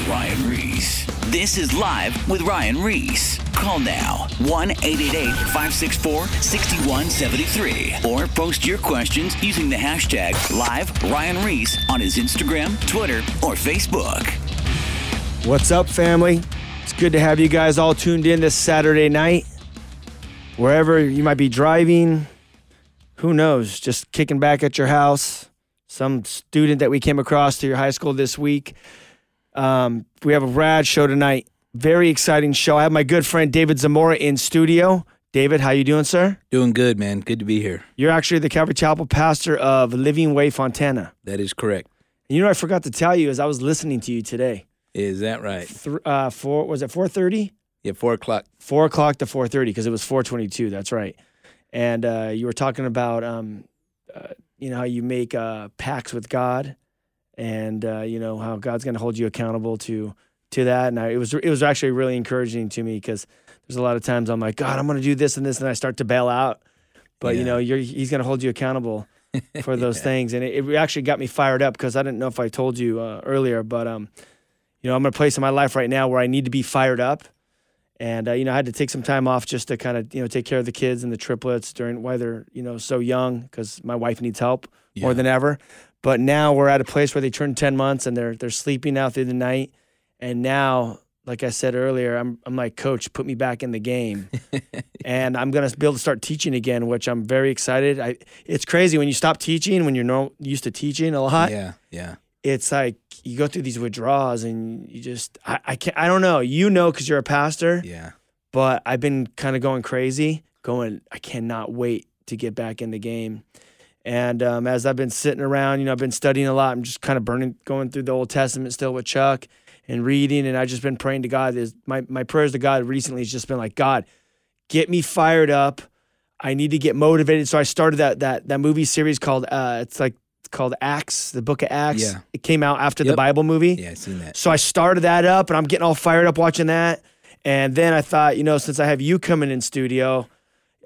with Ryan Ries. This is Live with Ryan Ries. Call now 1 888 564 6173 or post your questions using the hashtag Live Ryan Ries on his Instagram, Twitter, or Facebook. What's up, family? It's good to have you guys all tuned in this Saturday night. Wherever you might be driving, who knows, just kicking back at your house. Some student that we came across to your high school this week. Um, we have a rad show tonight. Very exciting show. I have my good friend David Zamora in studio. David, how you doing, sir? Doing good, man. Good to be here. You're actually the Calvary Chapel pastor of Living Way Fontana. That is correct. And you know, what I forgot to tell you as I was listening to you today. Is that right? Th- uh, four was it four thirty? Yeah, four o'clock. Four o'clock to four thirty because it was four twenty two. That's right. And uh, you were talking about um, uh, you know how you make uh, pacts with God, and uh, you know how God's going to hold you accountable to to that. And I, it was it was actually really encouraging to me because there's a lot of times I'm like, God, I'm going to do this and this, and I start to bail out. But you Yeah. know, you're, He's going to hold you accountable for those Yeah. things, and it, it actually got me fired up because I didn't know if I told you uh, earlier, but um, you know, I'm in a place in my life right now where I need to be fired up. And uh, you know, I had to take some time off just to kind of you know take care of the kids and the triplets during why they're you know so young because my wife needs help more than ever. But now we're at a place where they turn ten months and they're they're sleeping out through the night. And now, like I said earlier, I'm I'm like, Coach, put me back in the game, and I'm gonna be able to start teaching again, which I'm very excited. I it's crazy when you stop teaching when you're no, used to teaching a lot Yeah, yeah. it's like you go through these withdrawals and you just I, I can't I don't know you know because you're a pastor Yeah. but I've been kind of going crazy going I cannot wait to get back in the game and um, as I've been sitting around you know I've been studying a lot. I'm just kind of burning going through the Old Testament still with Chuck and reading. And I've just been praying to God is my my prayers to God recently has just been like God get me fired up. I need to get motivated. So I started that that that movie series called uh, it's like called Acts the book of Acts. Yeah. it came out after the Bible movie. Yeah, I seen that. so I started that up and I'm getting all fired up watching that. And then I thought, you know, since I have you coming in studio,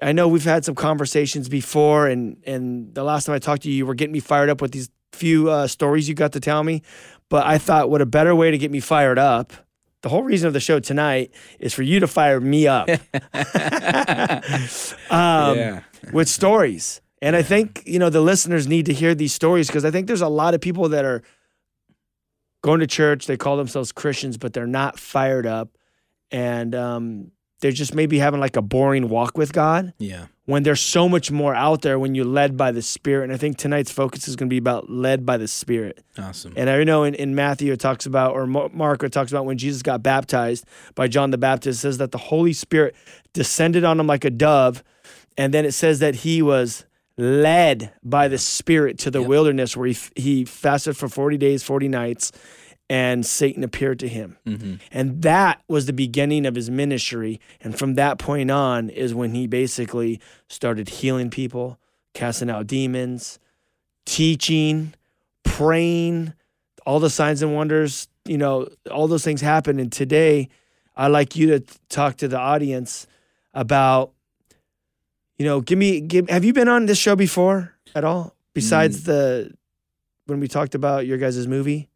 I know we've had some conversations before and and the last time I talked to you, you were getting me fired up with these few uh, stories you got to tell me. But I thought what a better way to get me fired up. The whole reason of the show tonight is for you to fire me up um, yeah. with stories. And I think, you know, the listeners need to hear these stories because I think there's a lot of people that are going to church, they call themselves Christians, but they're not fired up. And um, they're just maybe having like a boring walk with God Yeah. when there's so much more out there when you're led by the Spirit. And I think tonight's focus is going to be about led by the Spirit. Awesome. And I know in, in Matthew it talks about, or Mark it talks about when Jesus got baptized by John the Baptist, it says that the Holy Spirit descended on him like a dove. And then it says that he was led by the Spirit to the Yep. wilderness where he, he fasted for 40 days, 40 nights, and Satan appeared to him. hmm And that was the beginning of his ministry. And from that point on is when he basically started healing people, casting out demons, teaching, praying, all the signs and wonders, you know, all those things happen. And today, I'd like you to talk to the audience about, you know, give me, give, have you been on this show before at all? Besides the, when we talked about your guys' movie?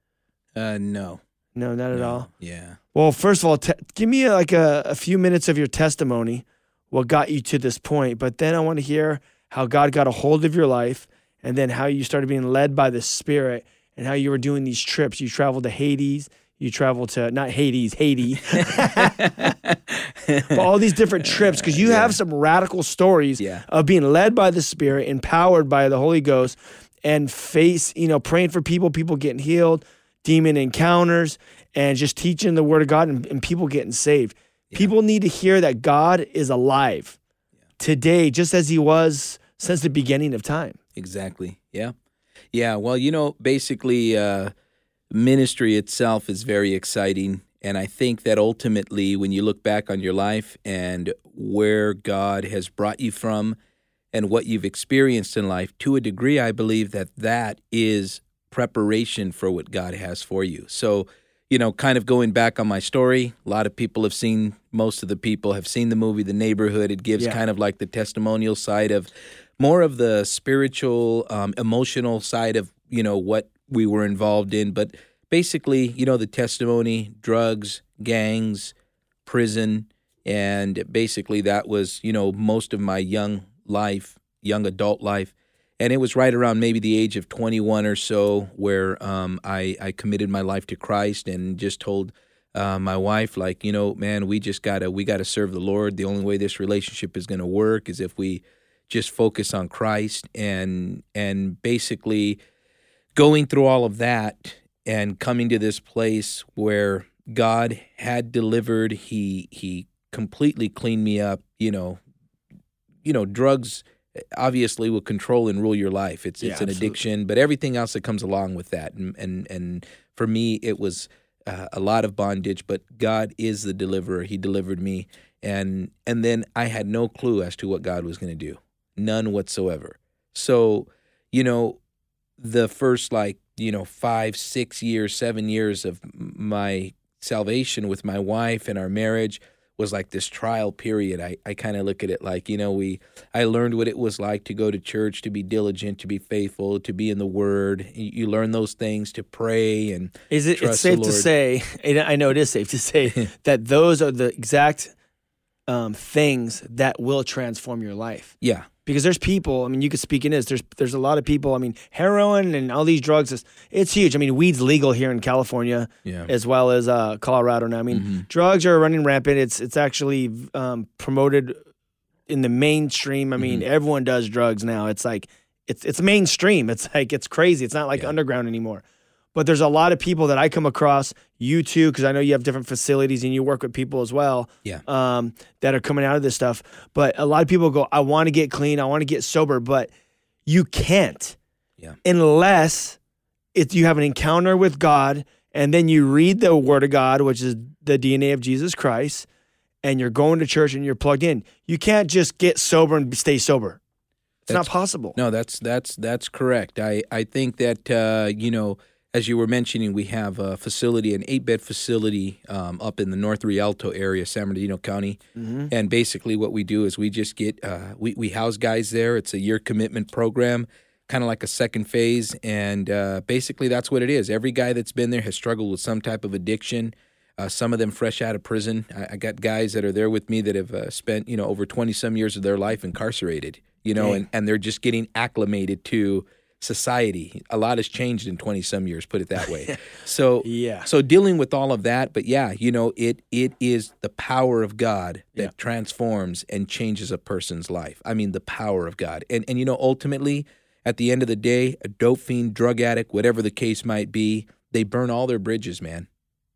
Uh, no. No, not at no. all. Yeah. Well, first of all, te- give me like a, a few minutes of your testimony, what got you to this point. But then I want to hear how God got a hold of your life and then how you started being led by the Spirit and how you were doing these trips. You traveled to Hades, you traveled to, not Hades, Haiti, but all these different trips because you Yeah. have some radical stories Yeah. of being led by the Spirit, empowered by the Holy Ghost, and face, you know, praying for people, people getting healed, demon encounters, and just teaching the Word of God and, and people getting saved. People need to hear that God is alive today, just as He was since the beginning of time. Exactly. Yeah. Yeah. Well, you know, basically, uh, ministry itself is very exciting. And I think that ultimately, when you look back on your life and where God has brought you from and what you've experienced in life, to a degree, I believe that that is preparation for what God has for you. So, you know, kind of going back on my story, a lot of people have seen, most of the people have seen the movie The Neighborhood. It gives Yeah. kind of like the testimonial side of more of the spiritual, um, emotional side of, you know, what we were involved in. But basically, you know, the testimony, drugs, gangs, prison, and basically that was, you know, most of my young life, young adult life. And it was right around maybe the age of 21 or so where um, I, I committed my life to Christ and just told uh, my wife, like, you know, man, we just gotta we gotta serve the Lord. The only way this relationship is gonna work is if we just focus on Christ and and basically going through all of that and coming to this place where God had delivered. He he completely cleaned me up. You know, you know, drugs obviously will control and rule your life. It's Yeah, it's an absolutely. addiction, but everything else that comes along with that. And and and for me, it was uh, a lot of bondage. But God is the deliverer. He delivered me, and and then I had no clue as to what God was going to do, none whatsoever. So, you know, the first like you know five, six years, seven years of my salvation with my wife and our marriage was like this trial period. I, I kind of look at it like, you know, we I learned what it was like to go to church, to be diligent, to be faithful, to be in the word. You, you learn those things, to pray and Is it? It's safe to say, and I know it is safe to say that those are the exact um, things that will transform your life. yeah, Because there's people. I mean, you could speak in this. There's there's a lot of people. I mean, heroin and all these drugs. Is, it's huge. I mean, weed's legal here in California yeah. as well as uh, Colorado now. I mean, Mhm. drugs are running rampant. It's it's actually um, promoted in the mainstream. I mean, Mm-hmm. everyone does drugs now. It's like it's it's mainstream. It's like it's crazy. It's not like Yeah. underground anymore. But there's a lot of people that I come across. You too, because I know you have different facilities and you work with people as well. Yeah. Um, that are coming out of this stuff. But a lot of people go, I want to get clean. I want to get sober, but you can't. Yeah. Unless if you have an encounter with God and then you read the word of God, which is the DNA of Jesus Christ, and you're going to church and you're plugged in. You can't just get sober and stay sober. It's not possible. No, that's that's that's correct. I I think that uh, you know, as you were mentioning, we have a facility, an eight bed facility um, up in the North Rialto area, San Bernardino County, and basically what we do is we just get uh, we we house guys there. It's a year commitment program. Kind of like a second phase, and uh, basically that's what it is. Every guy that's been there has struggled with some type of addiction. Uh, some of them fresh out of prison. I, I got guys that are there with me that have uh, spent you know over twenty some years of their life incarcerated. You know, Dang. and, and they're just getting acclimated to society. A lot has changed in twenty some years, put it that way. so Yeah. so dealing with all of that, but yeah, you know, it it is the power of God that Yeah. transforms and changes a person's life. I mean, the power of God, and and you know, ultimately, at the end of the day, a dope fiend, drug addict, whatever the case might be, they burn all their bridges, man.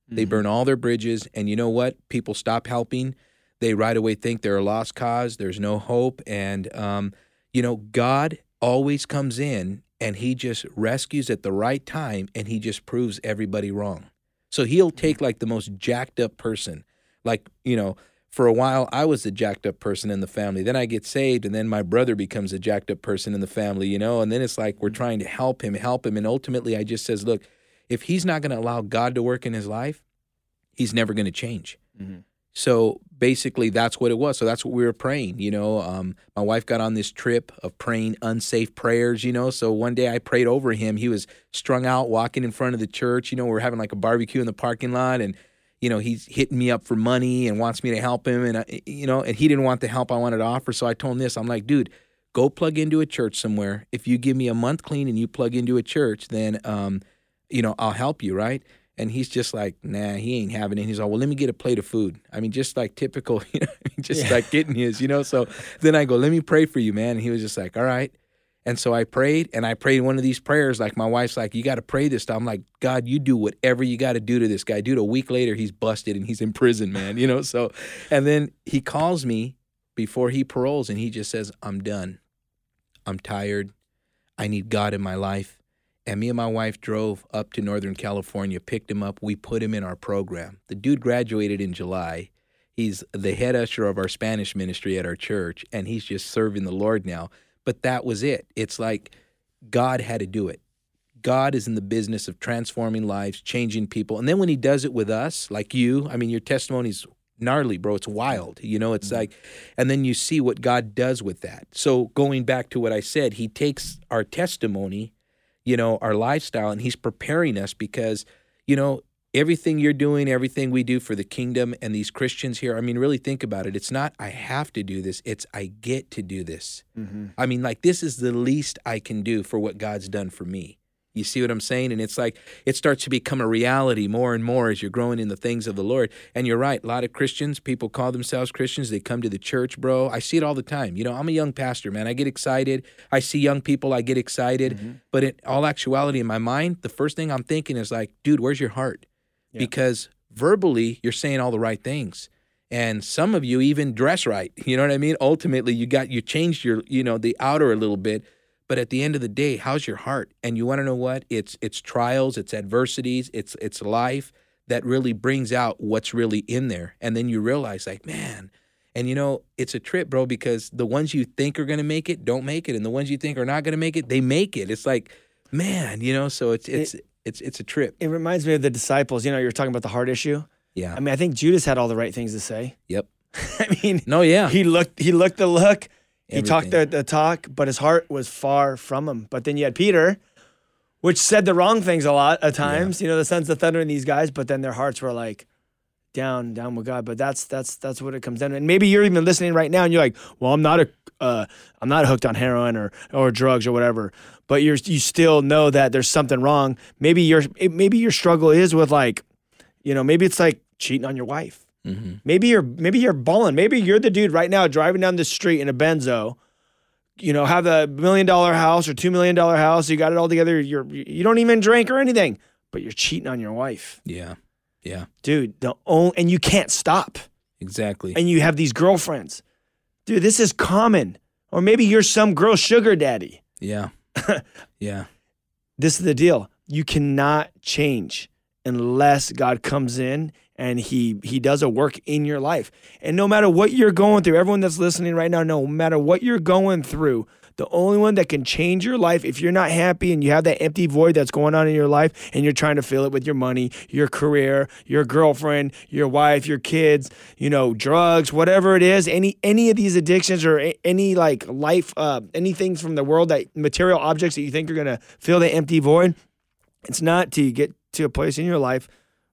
They burn all their bridges, and you know what? People stop helping. They right away think they're a lost cause. There's no hope, and um, you know, God always comes in and He just rescues at the right time, and He just proves everybody wrong. So He'll mm-hmm. take like the most jacked up person, like you know. For a while, I was the jacked up person in the family. Then I get saved, and then my brother becomes a jacked up person in the family, you know. And then it's like we're mm-hmm. trying to help him, help him, and ultimately, I just says, look, if he's not going to allow God to work in his life, he's never going to change. Mm-hmm. So basically, that's what it was. So that's what we were praying. You know, um, my wife got on this trip of praying unsafe prayers. You know, so one day I prayed over him. He was strung out, walking in front of the church. You know, we're having like a barbecue in the parking lot, and you know he's hitting me up for money and wants me to help him, and I, you know, and he didn't want the help I wanted to offer. So I told him this. I'm like, dude. Go plug into a church somewhere. If you give me a month clean and you plug into a church, then um, you know, I'll help you, right? And he's just like, nah, he ain't having it. He's like, well, let me get a plate of food. I mean, just like typical, you know, just Yeah. like getting his, you know. So then I go, let me pray for you, man. And he was just like, all right. And so I prayed, and I prayed one of these prayers. Like my wife's like, you got to pray this. I'm like, God, you do whatever you got to do to this guy. Dude, a week later, he's busted and he's in prison, man. You know. So, and then he calls me before he paroles, and he just says, I'm done. I'm tired. I need God in my life. And me and my wife drove up to Northern California, picked him up. We put him in our program. The dude graduated in July. He's the head usher of our Spanish ministry at our church, and he's just serving the Lord now. But that was it. It's like God had to do it. God is in the business of transforming lives, changing people. And then when he does it with us, like you, I mean, your testimony's gnarly, bro. It's wild. You know, it's mm-hmm. like, and then you see what God does with that. So going back to what I said, he takes our testimony, you know, our lifestyle, and he's preparing us because, you know, everything you're doing, everything we do for the kingdom and these Christians here, I mean, really think about it. It's not I have to do this, it's I get to do this. Mm-hmm. I mean, like, this is the least I can do for what God's done for me. You see what I'm saying? And it's like it starts to become a reality more and more as you're growing in the things of the Lord. And you're right, a lot of Christians, people call themselves Christians, they come to the church, bro. I see it all the time. You know, I'm a young pastor, man. I get excited. I see young people, I get excited. Mm-hmm. But in all actuality, in my mind, the first thing I'm thinking is like, dude, where's your heart? Yeah. Because verbally, you're saying all the right things. And some of you even dress right. You know what I mean? Ultimately, you got you changed your, you know, the outer a little bit. But at the end of the day, how's your heart? And you want to know what? It's it's trials, it's adversities, it's it's life that really brings out what's really in there. And then you realize, like, man, and you know, it's a trip, bro, because the ones you think are gonna make it don't make it, and the ones you think are not gonna make it, they make it. It's like, man, you know, so it's it's it's it's a trip. It reminds me of the disciples. You know, you're talking about the heart issue. Yeah. I mean, I think Judas had all the right things to say. Yep. I mean, No, yeah. he looked he looked the look, he talked the, the talk, but his heart was far from him. But then you had Peter, which said the wrong things a lot at times. You know, the sons of thunder and these guys, but then their hearts were like down, down with God. But that's that's that's what it comes down to. And maybe you're even listening right now, and you're like, "Well, I'm not a, uh, I'm not hooked on heroin or or drugs or whatever." But you're you still know that there's something wrong. Maybe your maybe your struggle is with like, you know, maybe it's like cheating on your wife. Mm-hmm. Maybe you're maybe you're balling. Maybe you're the dude right now driving down the street in a Benzo. You know, have a million dollar house or two million dollar house. You got it all together. You're you don't even drink or anything, but you're cheating on your wife, Yeah. Yeah. dude. The only and you can't stop. Exactly. And you have these girlfriends, dude. This is common. Or maybe you're some girl sugar daddy. Yeah. yeah. This is the deal. You cannot change unless God comes in and he he does a work in your life. And no matter what you're going through, everyone that's listening right now, no matter what you're going through, the only one that can change your life if you're not happy and you have that empty void that's going on in your life and you're trying to fill it with your money, your career, your girlfriend, your wife, your kids, you know, drugs, whatever it is, any any of these addictions or any like life uh anything from the world that material objects that you think are going to fill the empty void, it's not till you get to a place in your life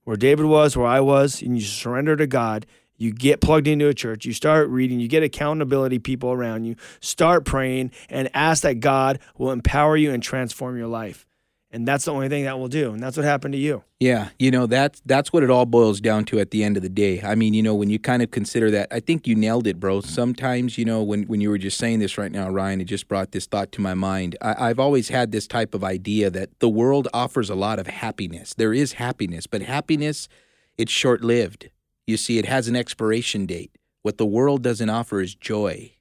where David was, where I was, and you surrender to God. You get plugged into a church, you start reading, you get accountability people around you, start praying, and ask that God will empower you and transform your life. And that's the only thing that will do. And that's what happened to you. Yeah, you know that's that's what it all boils down to at the end of the day. I mean, you know, when you kind of consider that, I think you nailed it, bro. Sometimes, you know, when when you were just saying this right now, Ryan, it just brought this thought to my mind. I, I've always had this type of idea that the world offers a lot of happiness. There is happiness, but happiness, it's short lived. You see, it has an expiration date. What the world doesn't offer is joy.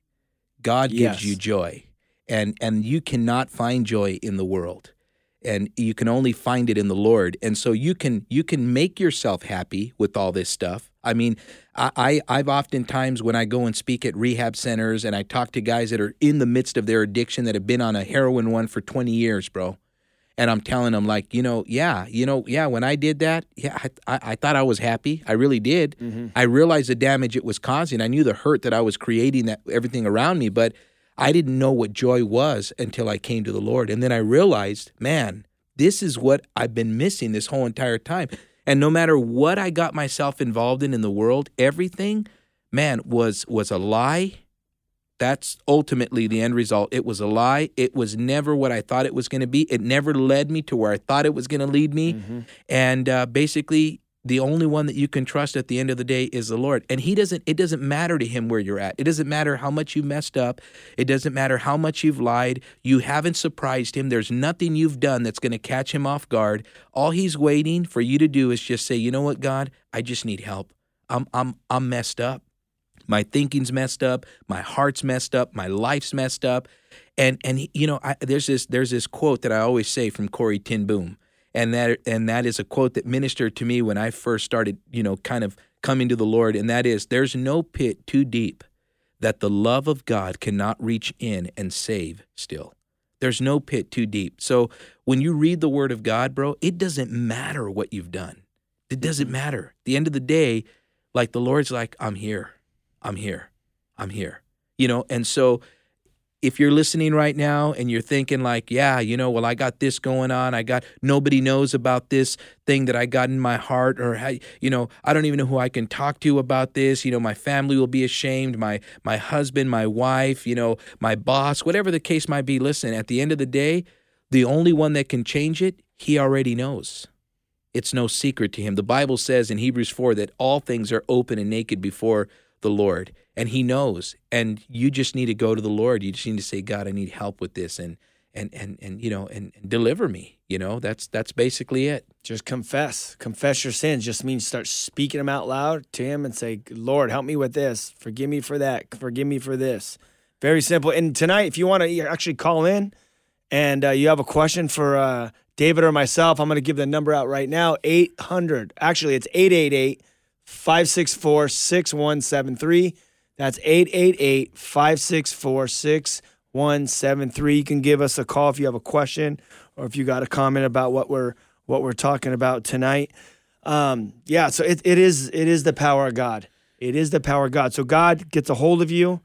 God gives Yes. you joy, and and you cannot find joy in the world and you can only find it in the Lord. And so you can you can make yourself happy with all this stuff. I mean, I, I I've oftentimes when I go and speak at rehab centers and I talk to guys that are in the midst of their addiction that have been on a heroin one for 20 years, bro. And I'm telling them like, you know, yeah, you know, yeah, when I did that, yeah, I, I, I thought I was happy. I really did. Mm-hmm. I realized the damage it was causing. I knew the hurt that I was creating that everything around me, but I didn't know what joy was until I came to the Lord. And then I realized, man, this is what I've been missing this whole entire time. And no matter what I got myself involved in in the world, everything, man, was was a lie. That's ultimately the end result. It was a lie. It was never what I thought it was going to be. It never led me to where I thought it was going to lead me. And uh, basically, the only one that you can trust at the end of the day is the Lord. And He doesn't. It doesn't matter to Him where you're at. It doesn't matter how much you messed up. It doesn't matter how much you've lied. You haven't surprised Him. There's nothing you've done that's going to catch Him off guard. All He's waiting for you to do is just say, you know what, God, I just need help. I'm I'm I'm messed up. My thinking's messed up. My heart's messed up. My life's messed up. And and you know, I, there's this there's this quote that I always say from Corrie ten Boom, and that and that is a quote that ministered to me when I first started, you know, kind of coming to the Lord, and that is, "There's no pit too deep that the love of God cannot reach in and save." Still, there's no pit too deep. So when you read the Word of God, bro, it doesn't matter what you've done. It doesn't matter. At the end of the day, like the Lord's like, I'm here. I'm here. I'm here. You know, and so if you're listening right now and you're thinking like, yeah, you know, well, I got this going on. I got nobody knows about this thing that I got in my heart, or you know, I don't even know who I can talk to about this. You know, my family will be ashamed. My my husband, my wife, you know, my boss, whatever the case might be. Listen, at the end of the day, the only one that can change it, he already knows. It's no secret to him. The Bible says in Hebrews 4 that all things are open and naked before the Lord, and he knows. And you just need to go to the Lord. You just need to say, God, I need help with this and and and and you know, and, and deliver me. You know, that's that's basically it. Just confess. Confess your sins. Just means start speaking them out loud to him and say, Lord, help me with this. Forgive me for that. Forgive me for this. Very simple. And tonight, if you want to actually call in and uh, you have a question for uh, David or myself, I'm going to give the number out right now 800. Actually, it's 888 564 6173. That's 888 564 6173. You can give us a call if you have a question or if you got a comment about what we're what we're talking about tonight. Um, yeah, so it, it is it is the power of God. It is the power of God. So God gets a hold of you,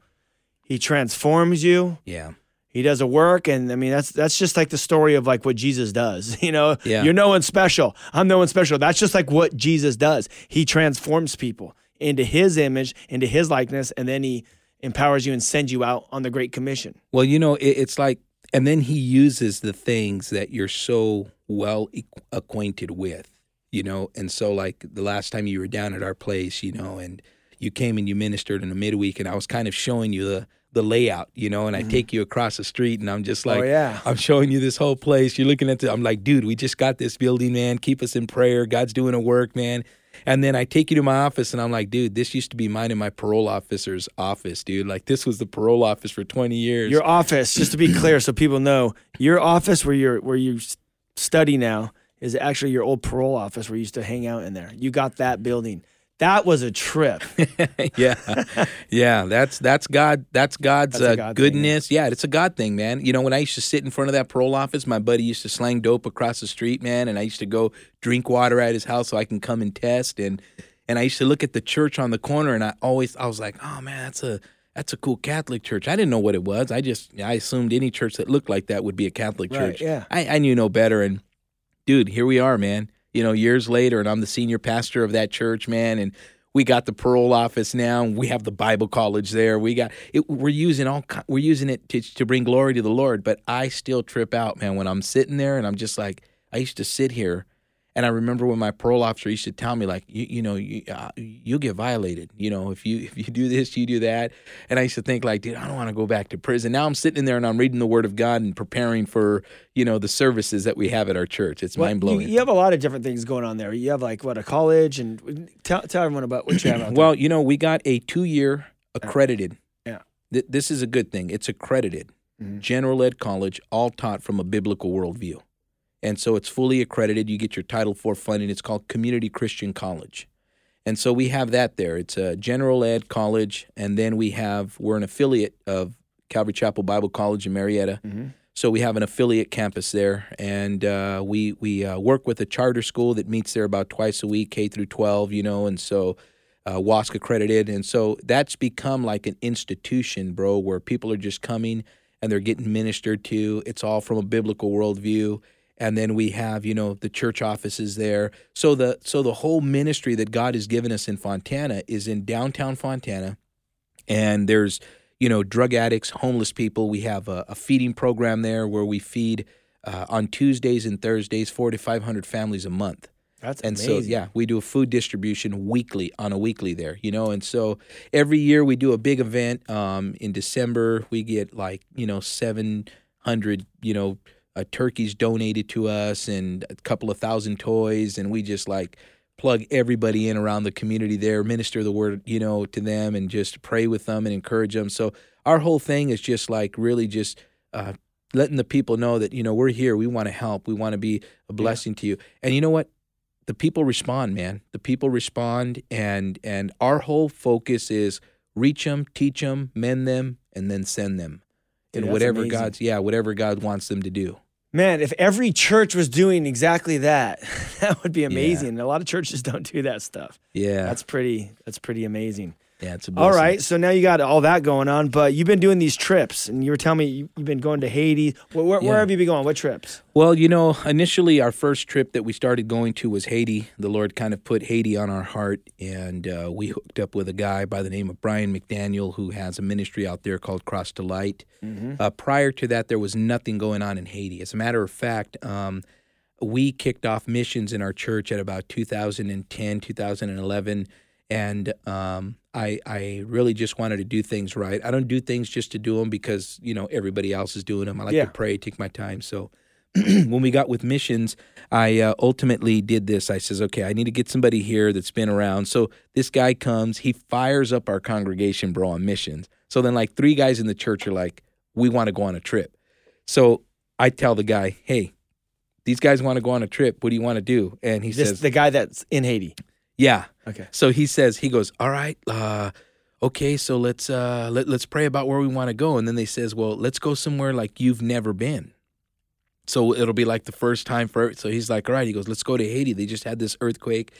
He transforms you. Yeah. He does a work, and I mean that's that's just like the story of like what Jesus does. You know, Yeah. you're no one special. I'm no one special. That's just like what Jesus does. He transforms people into His image, into His likeness, and then He empowers you and sends you out on the Great Commission. Well, you know, it, it's like, and then he uses the things that you're so well acquainted with, you know. And so, like the last time you were down at our place, you know, and you came and you ministered in the midweek, and I was kind of showing you the the layout, you know, and I mm-hmm. take you across the street, and I'm just oh, like, oh yeah, I'm showing you this whole place. You're looking at the, I'm like, dude, we just got this building, man. Keep us in prayer. God's doing a work, man. And then I take you to my office and I'm like, dude, this used to be mine and my parole officer's office, dude. Like this was the parole office for 20 years. your office. Just to be clear, so people know, your office where you're where you study now is actually your old parole office where you used to hang out in there. You got that building. That was a trip. yeah, yeah. That's that's God. That's God's That's uh, God thing, goodness. yeah. it's a God thing, man. You know, when I used to sit in front of that parole office, my buddy used to slang dope across the street, man, and I used to go drink water at his house so I can come and test. And and I used to look at the church on the corner, and I always I was like, oh man, that's a that's a cool Catholic church. I didn't know what it was. I just I assumed any church that looked like that would be a Catholic Right, church. yeah. I, I knew no better. And dude, here we are, man. You know, years later, and I'm the senior pastor of that church, man. And we got the parole office now. And we have the Bible college there. We got it. We're using all. We're using it to to bring glory to the Lord. But I still trip out, man, when I'm sitting there and I'm just like, I used to sit here. And I remember when my parole officer used to tell me, like, you, you know, you, uh, you'll get violated. You know, if you if you do this, you do that. And I used to think, like, dude, I don't want to go back to prison. Now I'm sitting in there and I'm reading the Word of God and preparing for, you know, the services that we have at our church. It's Well, mind blowing. You, you have a lot of different things going on there. You have like what a college, and tell tell everyone about what you have. Well, you know, we got a two year accredited. Yeah. Th- this is a good thing. It's accredited. Mhm. General ed college, all taught from a biblical worldview. And so it's fully accredited. You get your Title IV funding. It's called Community Christian College. And so we have that there. It's a general ed college. And then we have, we're an affiliate of Calvary Chapel Bible College in Murrieta. Mhm. So we have an affiliate campus there, and uh, we we uh, work with a charter school that meets there about twice a week, K through twelve, you know, and so uh, WASC accredited, and so that's become like an institution, bro, where people are just coming and they're getting ministered to. It's all from a biblical worldview, and then we have you know the church offices there. So the so the whole ministry that God has given us in Fontana is in downtown Fontana, and there's you know drug addicts homeless people. We have a, a feeding program there where we feed uh, on tuesdays and thursdays four to five hundred families a month. That's and amazing. so yeah we do a food distribution weekly on a weekly there you know? And so every year we do a big event um, in december. We get like you know 700 you know uh, turkeys donated to us and a couple of thousand toys and we just like plug everybody in around the community there minister the word you know to them and just pray with them and encourage them. So our whole thing is just like really just uh, letting the people know that you know we're here. We want to help. We want to be a blessing to you. And you know what? The people respond man. The people respond and and our whole focus is reach them teach them mend them and then send them and that's whatever amazing. god's yeah whatever god wants them to do Man, if every church was doing exactly that, that would be amazing. A lot of churches don't do that stuff. yeah That's pretty. That's pretty amazing. Yeah, it's a All right, so now you got all that going on, but you've been doing these trips, and you were telling me you, you've been going to Haiti. Where, where, where have you been going? What trips? Well, you know, initially our first trip that we started going to was Haiti. The Lord kind of put Haiti on our heart, and uh, we hooked up with a guy by the name of Brian McDaniel who has a ministry out there called Cross to Light. Uh, prior to that, there was nothing going on in Haiti. As a matter of fact, um, we kicked off missions in our church at about 2010, 2011. And um, I, I really just wanted to do things right. I don't do things just to do them because you know everybody else is doing them. I like Yeah. to pray, take my time. So when we got with missions, I uh, ultimately did this. I says, okay, I need to get somebody here that's been around. So this guy comes, he fires up our congregation, bro, on missions. So then, like three guys in the church are like, we want to go on a trip. So I tell the guy, hey, these guys want to go on a trip. What do you want to do? And he This says, the guy that's in Haiti. Yeah. Okay. So he says, he goes, all right, uh, okay, so let's uh, let, let's pray about where we want to go. And then they says, well, let's go somewhere like you've never been. So it'll be like the first time for. So he's like, all right. He goes, let's go to Haiti. They just had this earthquake.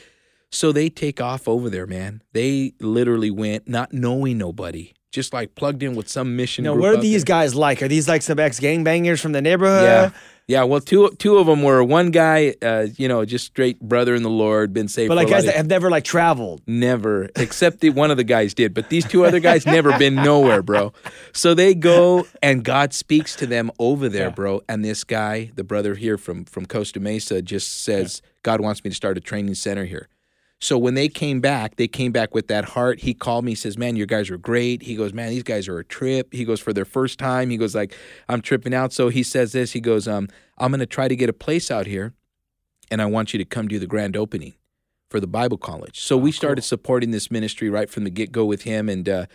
So they take off over there, man. They literally went not knowing nobody, just like plugged in with some mission. Now, what are these there. guys like? Are these like some ex gangbangers from the neighborhood? Yeah. Yeah, well, two two of them were one guy, uh, you know, just straight brother in the Lord, been saved. But like guys that have never like traveled. Never, except the, one of the guys did, but these two other guys never been nowhere, bro. So they go and God speaks to them over there, Yeah. bro. And this guy, the brother here from from Costa Mesa, just says, God wants me to start a training center here. So when they came back, they came back with that heart. He called me, he says, "Man, your guys are great." He goes, "Man, these guys are a trip." He goes, "For their first time," he goes, "Like I'm tripping out." So he says this. He goes, "Um, I'm going to try to get a place out here, and I want you to come do the grand opening for the Bible College." So we started supporting this ministry right from the get go with him, and uh,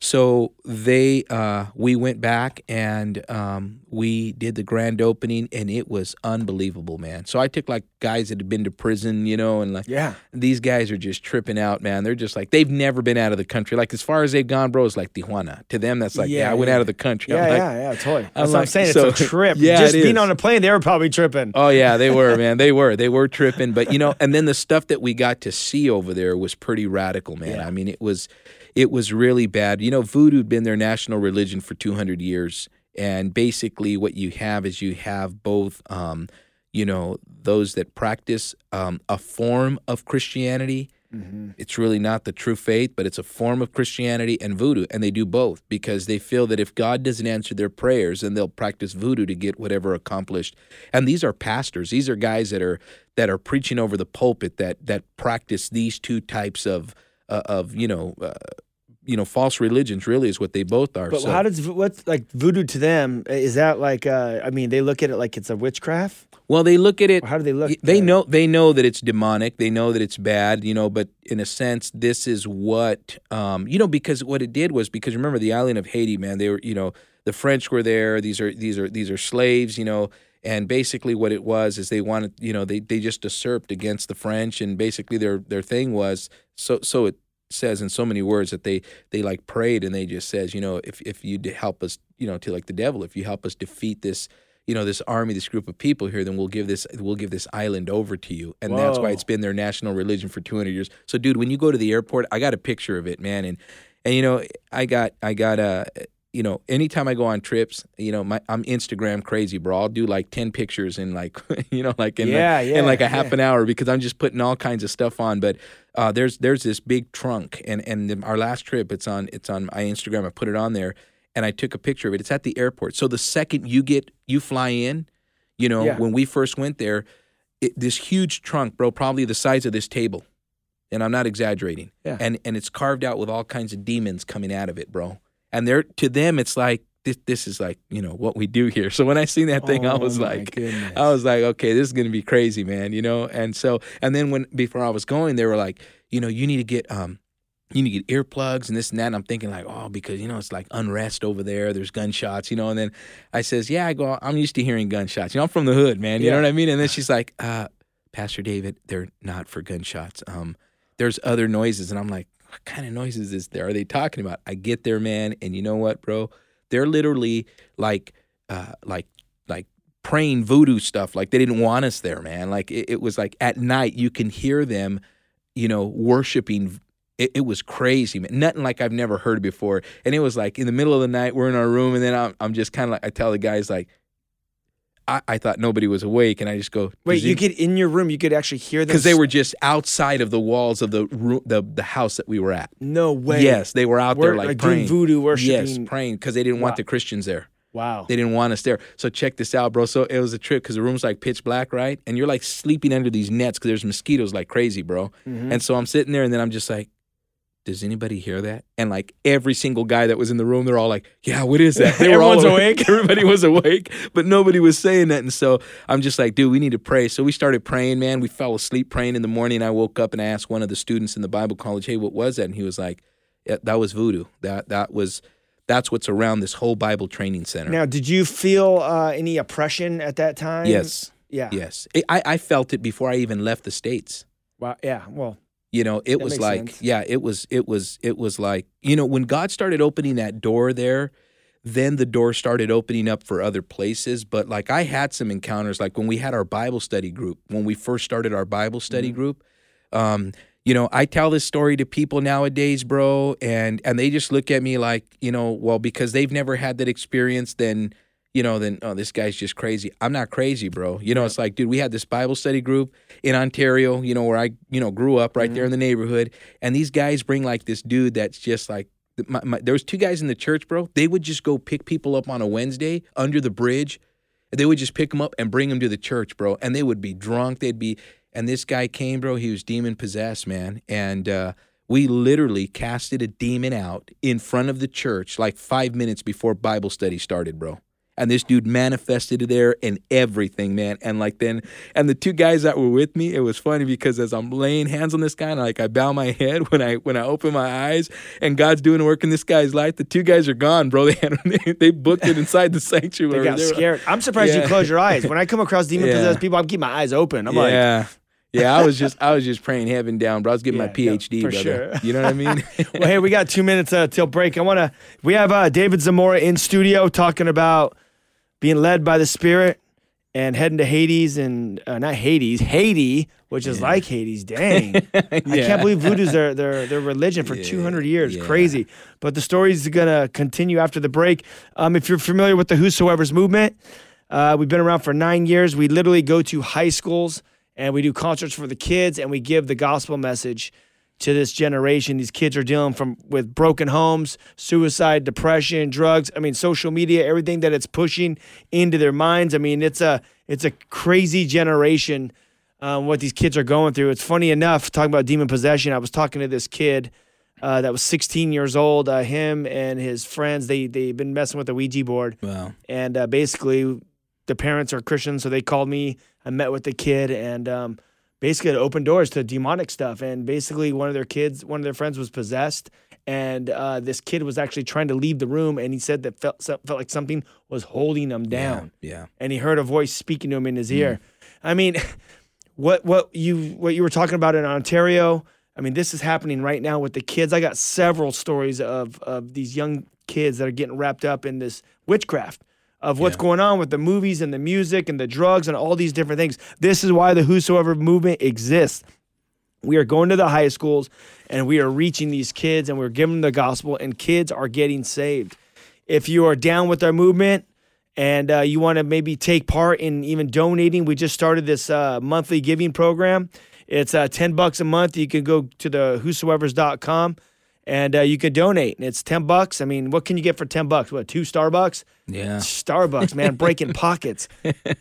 so they uh, we went back and um, we did the grand opening, and it was unbelievable, man. So I took like guys that had been to prison, you know, and like Yeah. these guys are just tripping out, man. They're just like they've never been out of the country. Like as far as they've gone, bro, it's like Tijuana. To them, that's like, yeah, Yeah, I went yeah. out of the country. Yeah, like, yeah, yeah, totally. That's I'm what I'm saying. so- it's a trip. Yeah, Just being on a plane, they were probably tripping. Oh yeah, they were, man. They were. They were tripping. But you know, and then the stuff that we got to see over there was pretty radical, man. Yeah. I mean, it was it was really bad. You know, voodoo had been their national religion for 200 years. And basically what you have is you have both um, you know, those that practice um, a form of Christianity. It's really not the true faith, but it's a form of Christianity and voodoo. And they do both because they feel that if God doesn't answer their prayers, then they'll practice voodoo to get whatever accomplished. And these are pastors. These are guys that are that are preaching over the pulpit that that practice these two types of uh, of you know uh, you know false religions. Really, is what they both are. But So- how does what's like voodoo to them? Is that like? Uh, I mean, they look at it like it's a witchcraft. well, they look at it. Or how do they look? They at it? know they know that it's demonic. They know that it's bad, you know. But in a sense, this is what um, you know because what it did was because remember the island of Haiti, man. They were you know the French were there. These are these are these are slaves, you know. And basically, what it was is they wanted you know they they just usurped against the French, and basically their their thing was so so it says in so many words that they they like prayed and they just says you know if if you help us you know to like the devil if you help us defeat this you know this army this group of people here then we'll give this we'll give this island over to you. And that's why it's been their national religion for 200 years. So dude when you go to the airport i got a picture of it man. And and you know i got i got a you know anytime i go on trips you know my i'm instagram crazy bro. I'll do like 10 pictures in like you know like in, Yeah, like, yeah, in like a half yeah. an hour because i'm just putting all kinds of stuff on. But uh, there's there's this big trunk and and the, our last trip it's on it's on my instagram. I put it on there and i took a picture of it. It's at the airport. So the second you get you fly in you know when we first went there it, this huge trunk bro probably the size of this table. And i'm not exaggerating. Yeah. and and it's carved out with all kinds of demons coming out of it bro and they're to them it's like this, this is like you know what we do here so when i seen that thing i Oh, was like goodness. I was like, okay, this is gonna be crazy, man. You know, and so and then when before I was going, they were like, you know, you need to get um, you need to get earplugs and this and that. And I'm thinking like, oh, because you know it's like unrest over there. There's gunshots, you know. And then I says, yeah, I go, I'm used to hearing gunshots. You know, I'm from the hood, man. You Yeah. know what I mean? And then she's like, uh, Pastor David, they're not for gunshots. Um, there's other noises, and I'm like, what kind of noises is there? Are they talking about? I get there, man, and you know what, bro? They're literally like, uh, like, like praying voodoo stuff. Like they didn't want us there, man. Like it, it was like at night you can hear them, you know, worshiping It, it was crazy, man. Nothing like I've never heard before. And it was like in the middle of the night, we're in our room, and then I'm, I'm just kind of like, I tell the guys, like, I, I thought nobody was awake, and I just go, Wait, you get in your room, you could actually hear them because they were just outside of the walls of the room, the the house that we were at. no way. Yes, they were out there like, like praying. doing voodoo worshiping. Yes, praying because they didn't want the Christians there. Wow. They didn't want us there. So check this out, bro. So it was a trip because the room's like pitch black, right? And you're like sleeping under these nets because there's mosquitoes like crazy, bro. Mm-hmm. And so I'm sitting there, and then I'm just like, does anybody hear that? And like every single guy that was in the room, they're all like, yeah, what is that? They were all Everyone's awake. Everybody was awake, but nobody was saying that. And so I'm just like, dude, we need to pray. So we started praying, man. We fell asleep praying in the morning. I woke up and I asked one of the students in the Bible college, hey, what was that? And he was like, yeah, that was voodoo. That that was that's what's around this whole Bible training center. Now, did you feel uh, any oppression at that time? yes. Yeah. Yes. I, I felt it before I even left the States. Wow. Yeah. Well, You know, it That was like, sense. yeah, it was, it was, it was like, you know, when God started opening that door there, then the door started opening up for other places. But like I had some encounters, like when we had our Bible study group, when we first started our Bible study Mm-hmm. group, um, you know, I tell this story to people nowadays, bro, and and they just look at me like, you know, well, because they've never had that experience, then you know, then oh, this guy's just crazy. I'm not crazy, bro. You know, it's like, dude, we had this Bible study group in Ontario, you know, where I, you know, grew up right there in the neighborhood, and these guys bring like this dude that's just like. My, my, there was two guys in the church, bro. They would just go pick people up on a Wednesday under the bridge. They would just pick them up and bring them to the church, bro. And they would be drunk. They'd be, and this guy came, bro. He was demon possessed, man. And uh, we literally casted a demon out in front of the church like five minutes before Bible study started, bro. And this dude manifested there and everything, man. And like then, and the two guys that were with me, it was funny because as I'm laying hands on this guy, and like I bow my head when I when I open my eyes, and God's doing work in this guy's life. The two guys are gone, bro. They had, they, they booked it inside the sanctuary. they got They were- scared. I'm surprised you Yeah. closed your eyes. When I come across demon possessed Yeah. people, I'm keeping my eyes open. I'm like, yeah. yeah, I was just I was just praying heaven down, bro. I was getting my Yeah, no, PhD, for brother. sure. You know what I mean? well, hey, we got two minutes uh, till break. I want to. We have uh, David Zamora in studio talking about being led by the Spirit and heading to Hades and uh, not Hades, Haiti, which is like Hades. Dang, I can't believe voodoo's their their their religion for 200 years. yeah. Crazy. But the story's gonna continue after the break. Um, if you're familiar with the Whosoever's movement, uh, we've been around for nine years. We literally go to high schools and we do concerts for the kids and we give the gospel message to this generation. These kids are dealing from with broken homes, suicide, depression, drugs. I mean, social media, everything that it's pushing into their minds. I mean, it's a it's a crazy generation. Um, what these kids are going through. It's funny enough talking about demon possession. I was talking to this kid uh, that was 16 years old. Uh, him and his friends they they've been messing with the Ouija board Wow. and uh, basically the parents are Christians, so they called me. I met with the kid, and um, basically it opened doors to demonic stuff. And basically, one of their kids, one of their friends, was possessed, and uh, this kid was actually trying to leave the room, and he said that felt felt like something was holding him down, Yeah. and he heard a voice speaking to him in his ear. I mean, what what you what you were talking about in Ontario. I mean, this is happening right now with the kids. I got several stories of of these young kids that are getting wrapped up in this witchcraft of what's Yeah. going on with the movies and the music and the drugs and all these different things. This is why the Whosoever movement exists. We are going to the high schools and we are reaching these kids and we're giving them the gospel, and kids are getting saved. If you are down with our movement, and uh, you want to maybe take part in even donating, we just started this uh, monthly giving program. It's uh, 10 bucks a month. You can go to the whosoevers.com and uh, you can donate. And it's 10 bucks. I mean, what can you get for 10 bucks? What, two Starbucks? Yeah. Starbucks, man, breaking pockets.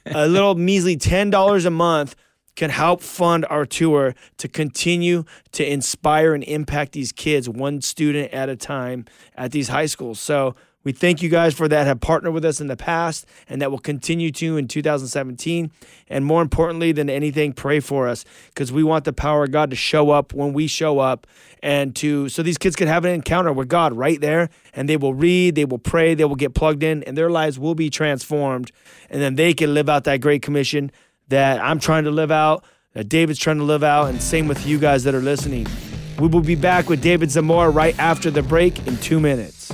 A little measly $10 a month can help fund our tour to continue to inspire and impact these kids one student at a time at these high schools. So we thank you guys for that, have partnered with us in the past, and that will continue to in 2017. And more importantly than anything, pray for us because we want the power of God to show up when we show up and to so these kids can have an encounter with God right there and they will read, they will pray, they will get plugged in, and their lives will be transformed. And then they can live out that great commission that I'm trying to live out, that David's trying to live out, and same with you guys that are listening. We will be back with David Zamora right after the break in two minutes.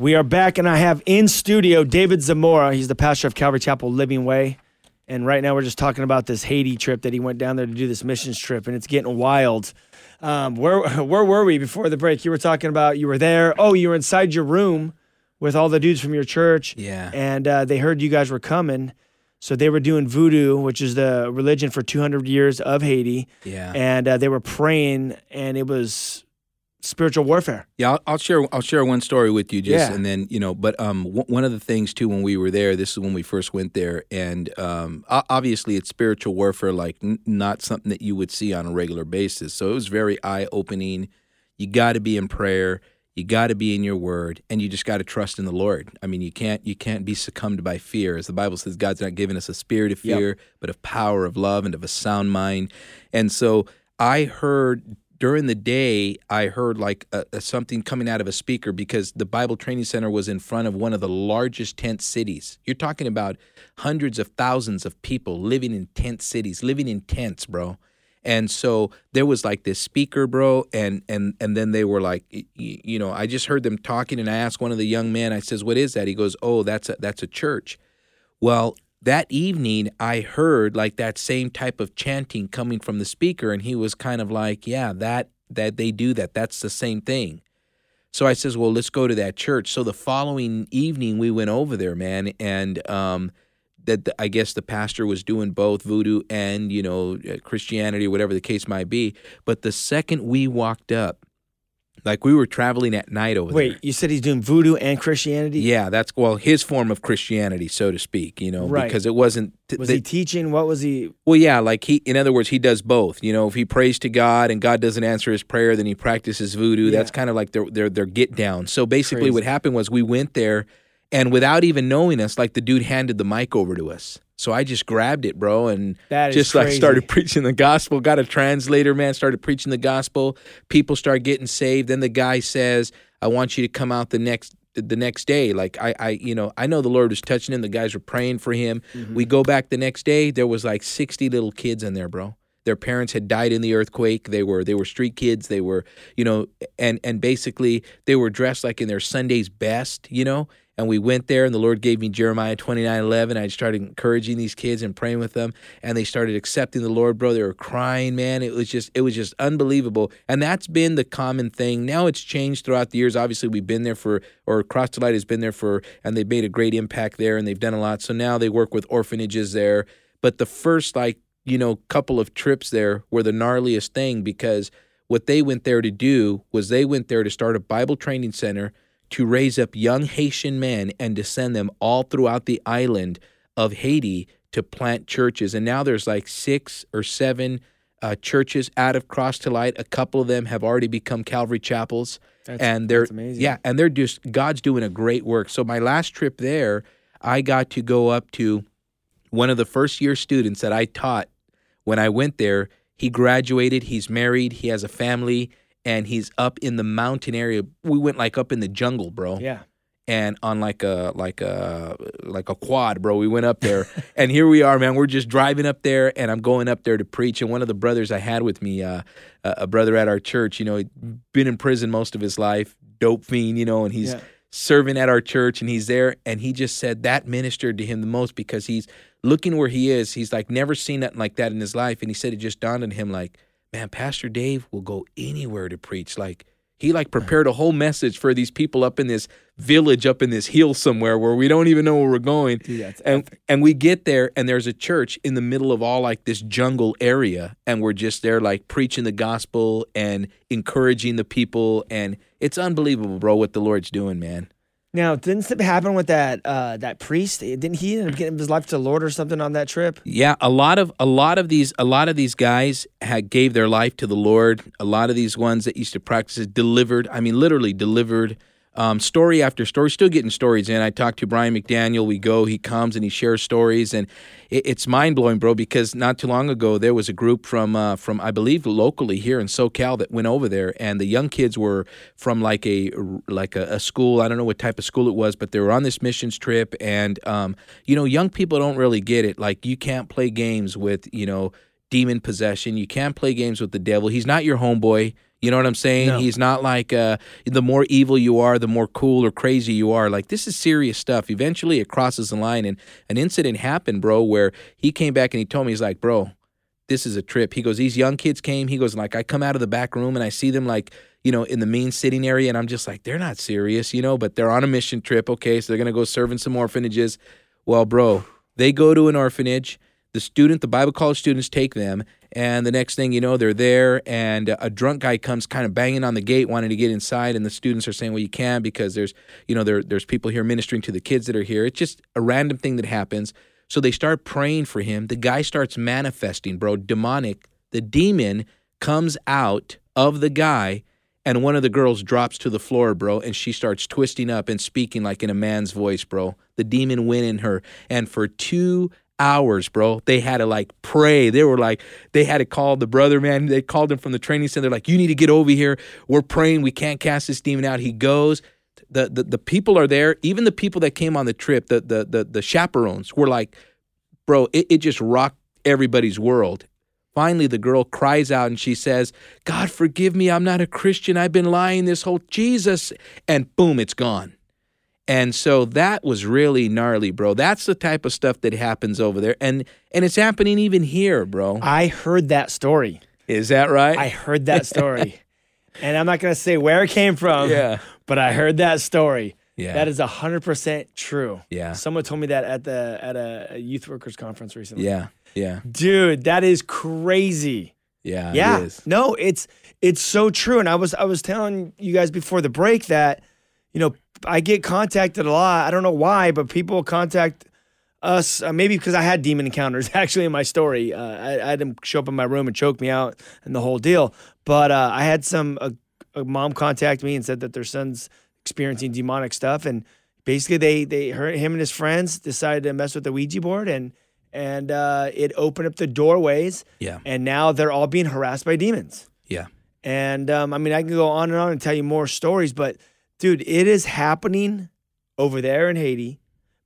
We are back, and I have in studio David Zamora. He's the pastor of Calvary Chapel Living Way. And right now, we're just talking about this Haiti trip that he went down there to do this missions trip, and it's getting wild. Um, where where were we before the break? You were talking about you were there. Oh, you were inside your room with all the dudes from your church. Yeah. And uh, they heard you guys were coming. So they were doing voodoo, which is the religion for 200 years of Haiti. Yeah. And uh, they were praying, and it was spiritual warfare. Yeah, I'll, I'll share. I'll share one story with you, just Yeah. and then you know. But um, w- one of the things too when we were there, this is when we first went there, and um, obviously it's spiritual warfare, like n- not something that you would see on a regular basis. So it was very eye opening. You got to be in prayer. You got to be in your word, and you just got to trust in the Lord. I mean, you can't you can't be succumbed by fear, as the Bible says. God's not giving us a spirit of Yep. fear, but of power, of love, and of a sound mind. And so I heard during the day, I heard like a, a, something coming out of a speaker because the Bible Training Center was in front of one of the largest tent cities. You're talking about hundreds of thousands of people living in tent cities, living in tents, bro. And so there was like this speaker, bro, and and and then they were like, you know, I just heard them talking, and I asked one of the young men, I says, "What is that?" He goes, "Oh, that's a that's a church." Well, that evening I heard like that same type of chanting coming from the speaker and he was kind of like, "Yeah, that that they do that. That's the same thing." So I says, "Well, let's go to that church." So the following evening we went over there, man, and um that the, I guess the pastor was doing both voodoo and, you know, uh, Christianity whatever the case might be. But the second we walked up, like we were traveling at night over there. Wait, you said he's doing voodoo and Christianity? Yeah, that's well his form of Christianity, so to speak. You know, Right. because it wasn't. Was they- he teaching? What was he? well, yeah, like he. In other words, he does both. You know, if he prays to God and God doesn't answer his prayer, then he practices voodoo. That's kind of like their their their get down. So basically, Crazy. what happened was we went there, and without even knowing us, like the dude handed the mic over to us. So I just grabbed it, bro, and just like started preaching the gospel. Got a translator, man. Started preaching the gospel. People start getting saved. Then the guy says, "I want you to come out the next." the next day like I, I you know i know the lord was touching him the guys were praying for him Mm-hmm. we go back the next day there was like 60 little kids in there bro their parents had died in the earthquake they were they were street kids they were you know and and basically they were dressed like in their sunday's best you know and we went there and the lord gave me jeremiah 29 11 i started encouraging these kids and praying with them and they started accepting the lord bro. They were crying man. It was just it was just unbelievable. And that's been the common thing. Now it's changed throughout the years. Obviously we've been there for or cross has been there for and they've made a great impact there and they've done a lot. So now they work with orphanages there. But the first like you know couple of trips there were the gnarliest thing because what they went there to do was they went there to start a bible training center to raise up young haitian men and to send them all throughout the island of haiti to plant churches. And now there's like six or seven uh, churches out of cross to light. A couple of them have already become calvary chapels. That's- and they're yeah and they're just god's doing a great work. So my last trip there i got to go up to one of the first year students that I taught. When I went there, he graduated, he's married, he has a family, and he's up in the mountain area. We went like up in the jungle, bro. Yeah. And on like a like a like a quad, bro. We went up there. and here we are, man. We're just driving up there and I'm going up there to preach. And one of the brothers I had with me, uh, a brother at our church, you know, he'd been in prison most of his life, dope fiend, you know, and he's Yeah. serving at our church and he's there and he just said that ministered to him the most because he's looking where he is he's like never seen nothing like that in his life and he said it just dawned on him like man pastor dave will go anywhere to preach. Like he like prepared a whole message for these people up in this village up in this hill somewhere where we don't even know where we're going. Dude, and and we get there and there's a church in the middle of all like this jungle area and we're just there like preaching the gospel and encouraging the people and it's unbelievable bro what the lord's doing man Now, didn't something happen with that uh, that priest? Didn't he end up getting his life to the Lord or something on that trip? Yeah, a lot of a lot of these a lot of these guys had gave their life to the Lord. A lot of these ones that used to practice delivered. I mean, literally delivered um, story after story, still getting stories in. I talked to Brian McDaniel. We go, he comes and he shares stories, and it, it's mind blowing, bro. Because not too long ago, there was a group from uh, from I believe locally here in SoCal that went over there, and the young kids were from like a like a, a school. I don't know what type of school it was, but they were on this missions trip, and um, you know, young people don't really get it. Like you can't play games with you know demon possession. You can't play games with the devil. He's not your homeboy. You know what I'm saying? No. He's not like uh, the more evil you are, the more cool or crazy you are. Like this is serious stuff. Eventually, it crosses the line, and an incident happened, bro, where he came back and he told me he's like, bro, this is a trip. He goes, these young kids came. He goes, like, I come out of the back room and I see them like, you know, in the main sitting area, and I'm just like, they're not serious, you know, but they're on a mission trip. Okay, so they're gonna go serve in some orphanages. Well, bro, they go to an orphanage. The student, the Bible college students take them, and the next thing you know, they're there, and a drunk guy comes kind of banging on the gate, wanting to get inside, and the students are saying, "Well, you can't because there's, you know, there there's people here ministering to the kids that are here." It's just a random thing that happens. So they start praying for him. The guy starts manifesting, bro, demonic. The demon comes out of the guy, and one of the girls drops to the floor, bro, and she starts twisting up and speaking like in a man's voice, bro. The demon went in her, and for two hours, bro. They had to like pray. They were like, they had to call the brother, man. They called him from the training center, They're like, you need to get over here. We're praying. We can't cast this demon out. He goes. The, the the people are there. Even the people that came on the trip, the the the, the chaperones were like, bro, it, it just rocked everybody's world. Finally, the girl cries out and she says, God, forgive me. I'm not a Christian. I've been lying this whole Jesus. And boom, it's gone. And so that was really gnarly, bro. That's the type of stuff that happens over there. And and it's happening even here, bro. I heard that story. Is that right? I heard that story. and I'm not going to say where it came from, Yeah. but I heard that story. Yeah. That is 100% true. Yeah. Someone told me that at the at a, youth workers conference recently. yeah. Yeah. Dude, that is crazy. Yeah. yeah. It is. No, it's it's so true and I was I was telling you guys before the break that you know, I get contacted a lot. I don't know why, but people contact us uh, maybe because I had demon encounters actually in my story. Uh, I, I had them show up in my room and choke me out and the whole deal. But uh, I had some a, a mom contact me and said that their son's experiencing demonic stuff, and basically they they her him and his friends decided to mess with the Ouija board and and uh, it opened up the doorways. Yeah. And now they're all being harassed by demons. Yeah. And um, I mean, I can go on and on and tell you more stories, but dude, it is happening over there in Haiti,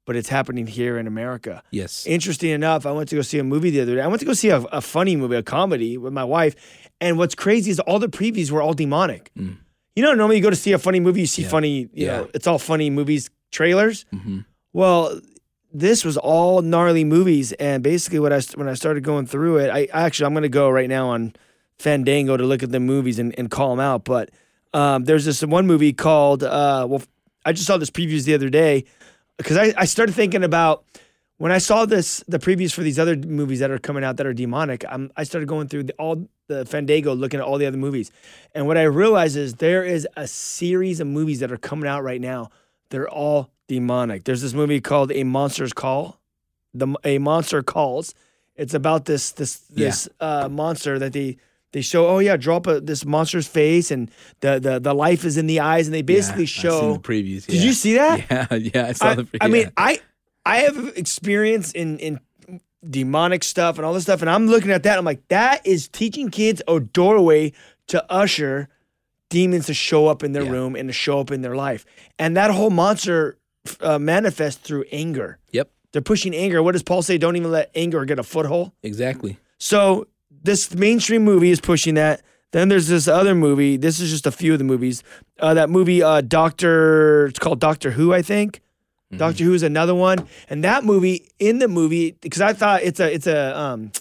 but it's happening here in America. Yes. Interesting enough, I went to go see a movie the other day. I went to go see a, a funny movie, a comedy with my wife. And what's crazy is all the previews were all demonic. You know, normally you go to see a funny movie, you see Mm. Yeah. funny, you Yeah. know, it's all funny movies, trailers. hmm Well, this was all gnarly movies, and basically, what I when I started going through it, I actually I'm gonna go right now on Fandango to look at the movies and, and call them out. But um, there's this one movie called uh, well, I just saw this previews the other day because I, I started thinking about when I saw this the previews for these other movies that are coming out that are demonic. I'm, I started going through the, all the Fandango, looking at all the other movies, and what I realized is there is a series of movies that are coming out right now. They're all demonic. There's this movie called A Monster's Call. The A Monster Calls. It's about this this this uh, monster that they they show. Oh yeah, drop a, this monster's face and the, the the life is in the eyes, and they basically I've show. seen the previews. Did you see that? Yeah. Yeah. I saw I, the. I mean, yeah. I I have experience in in demonic stuff and all this stuff, and I'm looking at that. I'm like, that is teaching kids a doorway to usher demons to show up in their Yeah. room and to show up in their life, and that whole monster uh, manifests through anger. Yep. They're pushing anger. What does Paul say? Don't even let anger get a foothold. Exactly. So this mainstream movie is pushing that. Then there's this other movie. This is just a few of the movies. Uh, that movie, uh, Doctor, it's called Doctor Who, I think. Doctor Who is another one, and that movie in the movie because I thought it's a it's a um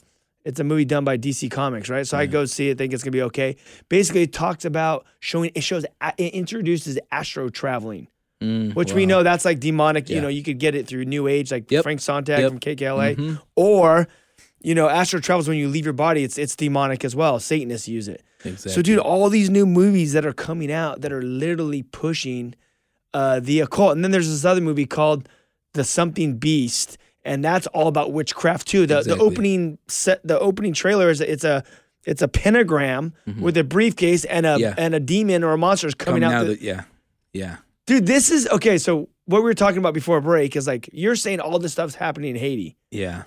it's a movie done by DC Comics, right? So I go see it, think it's gonna be okay. Basically, it talks about showing it shows it introduces astro traveling Mm, which we know that's like demonic. You know, you could get it through New Age, like Yep. Frank Sontag Yep. from KKLA, Mhm. or you know, astral travels when you leave your body. It's it's demonic as well. Satanists use it. Exactly. So, dude, all these new movies that are coming out that are literally pushing uh, the occult, and then there's this other movie called The Something Beast, and that's all about witchcraft too. The the opening set, the opening trailer is it's a it's a pentagram with a briefcase and a Mm-hmm. Yeah. and a demon or a monster is coming, coming out. out. the- the, yeah. Yeah. Dude, this is okay. So what we were talking about before break is like you're saying all this stuff's happening in Haiti. Yeah,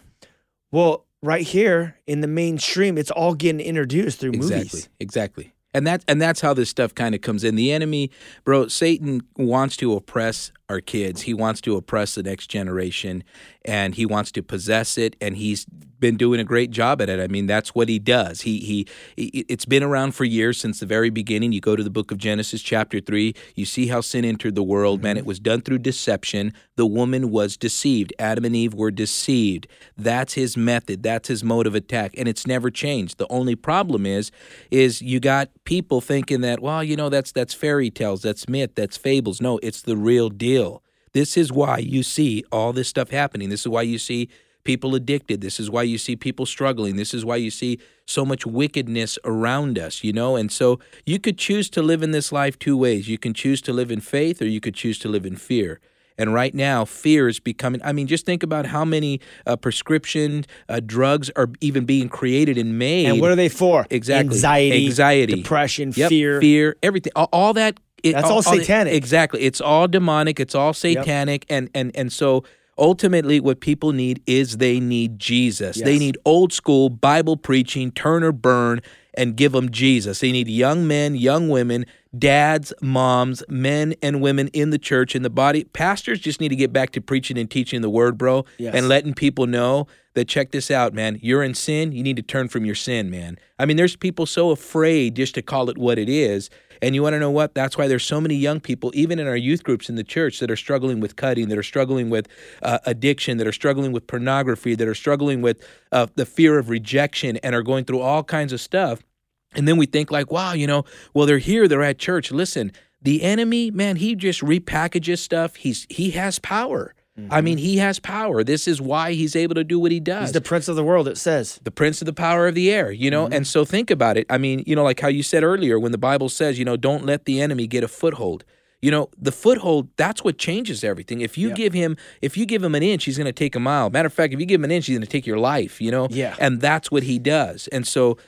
Well, right here in the mainstream, it's all getting introduced through exactly, movies. exactly. And that and that's how this stuff kind of comes in. The enemy, bro, Satan wants to oppress our kids. He wants to oppress the next generation and he wants to possess it and he's been doing a great job at it. I mean, that's what he does. He he he- it's been around for years since the very beginning. You go to the book of Genesis chapter 3, you see how sin entered the world, man. Mm-hmm. It was done through deception. The woman was deceived. Adam and Eve were deceived. That's his method. That's his mode of attack and it's never changed. The only problem is is you got people thinking that, well, you know, that's that's fairy tales, that's myth, that's fables. No, it's the real deal. This is why you see all this stuff happening. This is why you see people addicted. This is why you see people struggling. This is why you see so much wickedness around us, you know? And so you could choose to live in this life two ways. You can choose to live in faith or you could choose to live in fear. And right now, fear is becoming. I mean, just think about how many uh, prescription uh, drugs are even being created and made. And what are they for? Exactly. Anxiety, Anxiety. depression, Yep, fear. fear, everything. All, all that. it- That's all satanic. exactly. It's all demonic. It's all satanic. And and and so ultimately, what people need is they need Jesus. They need old school Bible preaching, turn or burn, and give them Jesus. They need young men, young women, dads, moms, men and women in the church, in the body. Pastors just need to get back to preaching and teaching the word, bro, Yes. and letting people know that check this out, man. You're in sin. You need to turn from your sin, man. I mean, there's people so afraid just to call it what it is. And you want to know what? That's why there's so many young people, even in our youth groups in the church, that are struggling with cutting, that are struggling with uh, addiction, that are struggling with pornography, that are struggling with uh, the fear of rejection, and are going through all kinds of stuff. And then we think like, wow, you know, well they're here, they're at church. Listen, the enemy, man, he just repackages stuff. He's he has power. I mean, mm-hmm. he has power. This is why he's able to do what he does He's the prince of the world, it says. the prince of the power of the air, you know? Mm-hmm. And so think about it. I mean, you know, like how you said earlier when the Bible says, you know, don't let the enemy get a foothold. You know, the foothold, that's what changes everything. If you give him if you give him an inch, he's going to take a mile. Matter of fact, if you give him an inch, he's going to take your life, you know? Yeah. And that's what he does. And so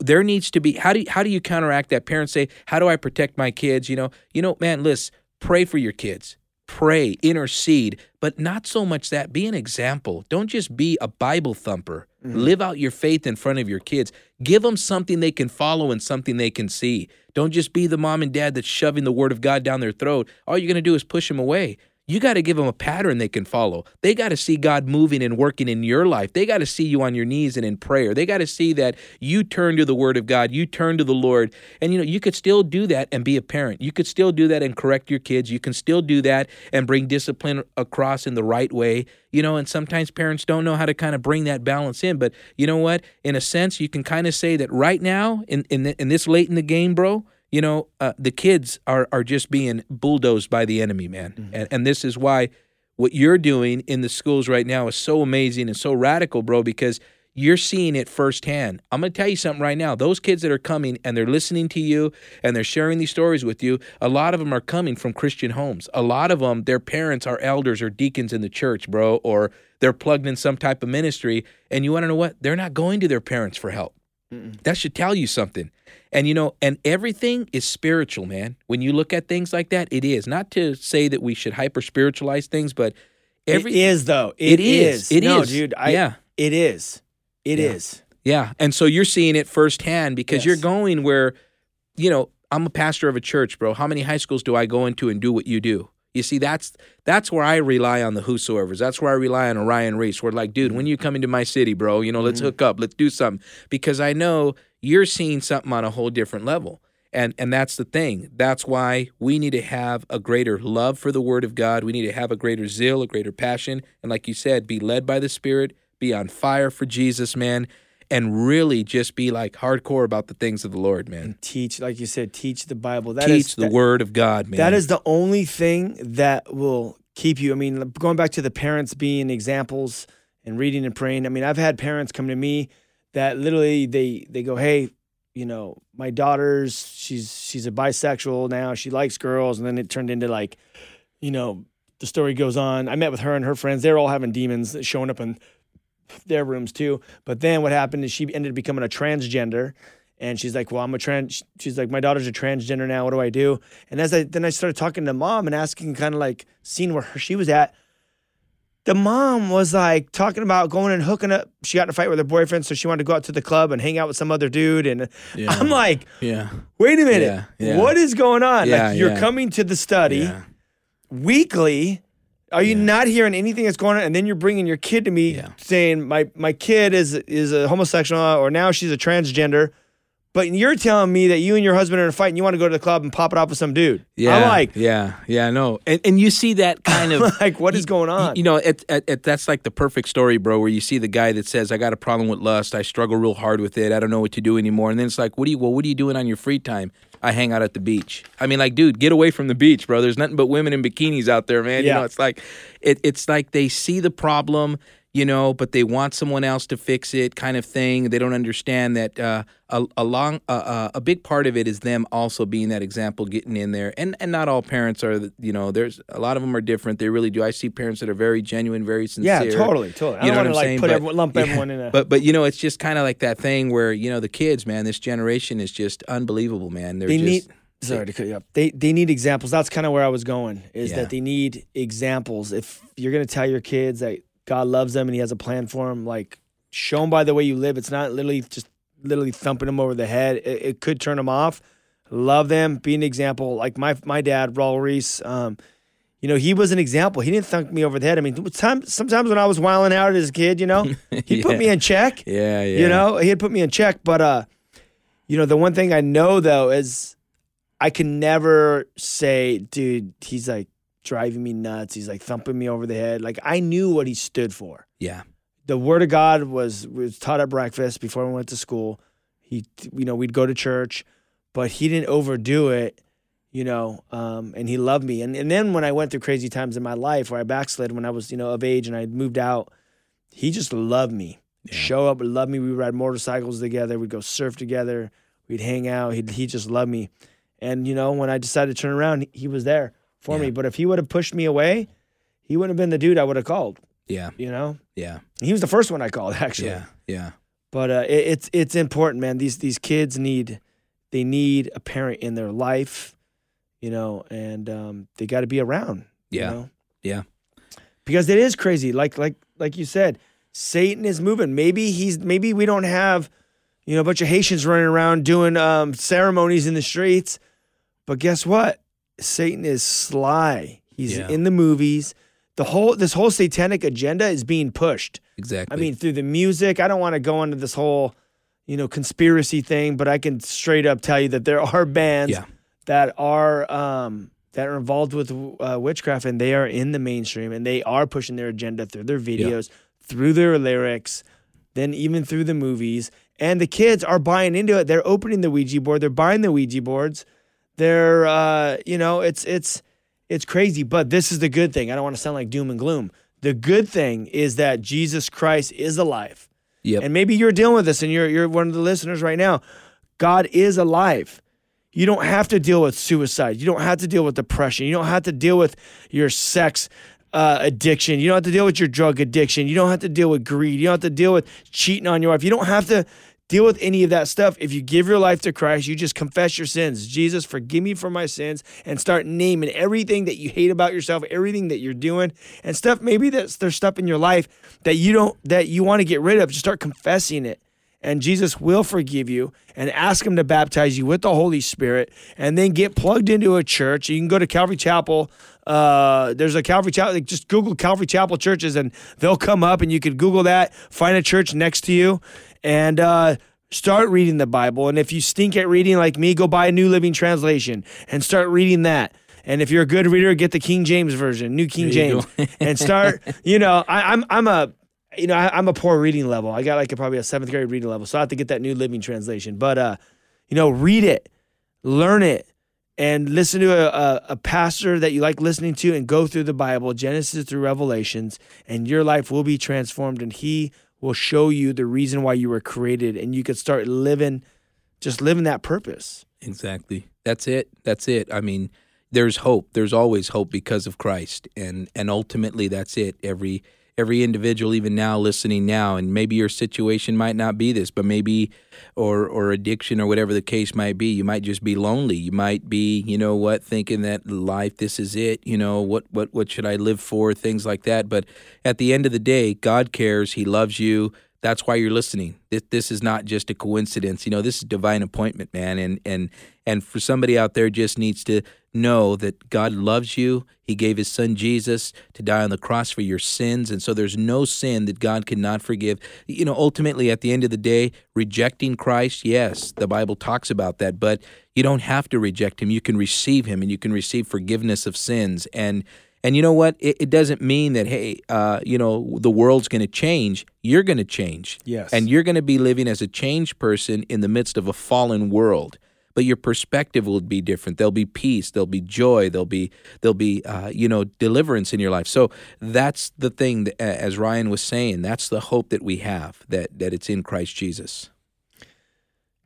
there needs to be how do you, how do you counteract that? Parents say, "How do I protect my kids?" You know, you know, man, listen, pray for your kids pray, intercede, but not so much that. Be an example. Don't just be a Bible thumper. Mm-hmm. Live out your faith in front of your kids. Give them something they can follow and something they can see. Don't just be the mom and dad that's shoving the word of God down their throat. All you're going to do is push them away. You got to give them a pattern they can follow. They got to see God moving and working in your life. They got to see you on your knees and in prayer. They got to see that you turn to the word of God, you turn to the Lord. And you know, you could still do that and be a parent. You could still do that and correct your kids. You can still do that and bring discipline across in the right way. You know, and sometimes parents don't know how to kind of bring that balance in, but you know what? In a sense, you can kind of say that right now in in, in this late in the game, bro, you know, uh, the kids are are just being bulldozed by the enemy, man. And and this is why what you're doing in the schools right now is so amazing and so radical, bro, because you're seeing it firsthand. I'm going to tell you something right now. Those kids that are coming and they're listening to you and they're sharing these stories with you, a lot of them are coming from Christian homes. A lot of them, their parents are elders or deacons in the church, bro, or they're plugged in some type of ministry. And you want to know what? They're not going to their parents for help. That should tell you something. And you know, and everything is spiritual, man. When you look at things like that, it is. Not to say that we should hyper spiritualize things, but every it is though. It it is. is. It no, is. dude. I, Yeah. It is. It Yeah. is. Yeah. And so you're seeing it firsthand because you're going where, you know, I'm a pastor of a church, bro. How many high schools do I go into and do what you do? You see, that's that's where I rely on the whosoever's. That's where I rely on Orion Ries. We're like, dude, when you come into my city, bro, you know, let's mm-hmm. hook up, let's do something. Because I know you're seeing something on a whole different level. And and that's the thing. That's why we need to have a greater love for the word of God. We need to have a greater zeal, a greater passion. And like you said, be led by the Spirit, be on fire for Jesus, man, and really just be like hardcore about the things of the Lord, man. Teach, like you said, teach the Bible. That is Teach the that- word of God, man. That is the only thing that will keep you. I mean, going back to the parents being examples and reading and praying. I mean, I've had parents come to me that literally they they go, "Hey, you know, my daughter's she's she's a bisexual now. She likes girls." And then it turned into like, you know, the story goes on. I met with her and her friends. They're all having demons showing up in their rooms too. But then what happened is she ended up becoming a transgender And she's like, "Well, I'm a trans." She's like, "My daughter's a transgender now. What do I do?" And as I then I started talking to mom and asking, kind of like seeing where her, she was at. The mom was like talking about going and hooking up. She got in a fight with her boyfriend, so she wanted to go out to the club and hang out with some other dude. And Yeah. I'm like, Yeah. wait a minute, Yeah, yeah. what is going on? Like you're coming to the study weekly. Are you not hearing anything that's going on? And then you're bringing your kid to me Yeah. saying my my kid is is a homosexual or now she's a transgender. But you're telling me that you and your husband are in a fight and you want to go to the club and pop it off with some dude. Yeah. I'm like, yeah, yeah, no. And and you see that kind of like, what is going on? You know, it, it, it, that's like the perfect story, bro. Where you see the guy that says, "I got a problem with lust. I struggle real hard with it. I don't know what to do anymore." And then it's like, "What do you? Well, what are you doing on your free time?" I hang out at the beach. I mean, like, dude, get away from the beach, bro. There's nothing but women in bikinis out there, man. You Yeah. know, it's like, it, it's like they see the problem, you know, but they want someone else to fix it, kind of thing. They don't understand that uh, a, a long, uh, uh, a big part of it is them also being that example, getting in there. And and not all parents are, you know, there's a lot of them are different. They really do. I see parents that are very genuine, very sincere. yeah, totally, totally. I You don't know want what to I'm like saying? put But- everyone, lump yeah. everyone in a. But but you know, it's just kind of like that thing where you know the kids, man. This generation is just unbelievable, man. They're they just need. Sorry to cut you up. They they need examples. That's kind of where I was going. Is Yeah. that they need examples. If you're gonna tell your kids that God loves them and He has a plan for them, like show them by the way you live. It's not literally just literally thumping them over the head. It, it could turn them off. Love them. Be an example. Like my my dad, Raul Ries. Um, you know, he was an example. He didn't thunk me over the head. I mean, time, sometimes when I was wilding out as a kid, you know, he put me in check. yeah, yeah. You know, he'd put me in check. But uh, you know, the one thing I know though is I can never say, dude, he's like driving me nuts. He's like thumping me over the head. Like I knew what he stood for. yeah, The word of God was was taught at breakfast before we went to school. He you know, we'd go to church, but he didn't overdo it. You know, um, and he loved me. And and then when I went through crazy times in my life where I backslid when I was, you know, of age and I moved out, he just loved me. Show up, love me. We ride motorcycles together. We'd go surf together. We'd hang out. He he just loved me. And you know, when I decided to turn around, he, he was there for me. But if he would have pushed me away, he wouldn't have been the dude I would have called. yeah, You know, yeah, he was the first one I called actually. yeah, yeah. But uh, it, it's it's important, man. These these kids need they need a parent in their life, you know, and um, they got to be around. you Yeah. know? Yeah. Because it is crazy. Like like like you said, Satan is moving. Maybe he's maybe we don't have, you know, a bunch of Haitians running around doing um, ceremonies in the streets, but guess what? Satan is sly. He's Yeah. in the movies. The whole this whole satanic agenda is being pushed. Exactly. I mean, through the music. I don't want to go into this whole, you know, conspiracy thing, but I can straight up tell you that there are bands Yeah. that are um, that are involved with uh, witchcraft, and they are in the mainstream, and they are pushing their agenda through their videos, through their lyrics, then even through the movies. And the kids are buying into it. They're opening the Ouija board. They're buying the Ouija boards. They're, uh, you know, it's it's it's crazy. But this is the good thing. I don't want to sound like doom and gloom. The good thing is that Jesus Christ is alive. Yep. And maybe you're dealing with this and you're you're one of the listeners right now. God is alive. You don't have to deal with suicide. You don't have to deal with depression. You don't have to deal with your sex uh, addiction. You don't have to deal with your drug addiction. You don't have to deal with greed. You don't have to deal with cheating on your wife. You don't have to deal with any of that stuff. If you give your life to Christ, you just confess your sins. Jesus, forgive me for my sins, and start naming everything that you hate about yourself, everything that you're doing, and stuff. Maybe that's there's stuff in your life that you don't that you want to get rid of. Just start confessing it and Jesus will forgive you and ask him to baptize you with the Holy Spirit and then get plugged into a church. You can go to Calvary Chapel. Uh, there's a Calvary Chapel. Just Google Calvary Chapel churches and they'll come up and you could Google that, find a church next to you and uh, start reading the Bible. And if you stink at reading like me, go buy a New Living Translation and start reading that. And if you're a good reader, get the King James version, New King James, and start. You know, I, I'm I'm a you know, I, I'm a poor reading level. I got like a, probably a seventh grade reading level, so I have to get that New Living Translation. But uh, you know, read it, learn it, and listen to a, a, a pastor that you like listening to, and go through the Bible, Genesis through Revelations, and your life will be transformed, and He will show you the reason why you were created, and you could start living, just living that purpose. Exactly. That's it. That's it. I mean, there's hope. There's always hope because of Christ, and and ultimately, that's it. Every every individual, even now listening now, and maybe your situation might not be this, but maybe, or or addiction or whatever the case might be, you might just be lonely. You might be, you know what, thinking that life, this is it. You know what what what should I live for? Things like that. But at the end of the day, God cares. He loves you. That's why you're listening. This, this is not just a coincidence. You know, this is divine appointment, man. And and and for somebody out there just needs to know that God loves you. He gave his son Jesus to die on the cross for your sins. And so there's no sin that God cannot forgive. You know, ultimately, at the end of the day, rejecting Christ, yes, the Bible talks about that, but you don't have to reject him. You can receive him and you can receive forgiveness of sins. And and you know what? It, it doesn't mean that, hey, uh, you know, the world's going to change. You're going to change. Yes. And you're going to be living as a changed person in the midst of a fallen world but your perspective will be different. There'll be peace, there'll be joy, there'll be there'll be uh, you know deliverance in your life. So that's the thing that, as Ryan was saying, that's the hope that we have that that it's in Christ Jesus.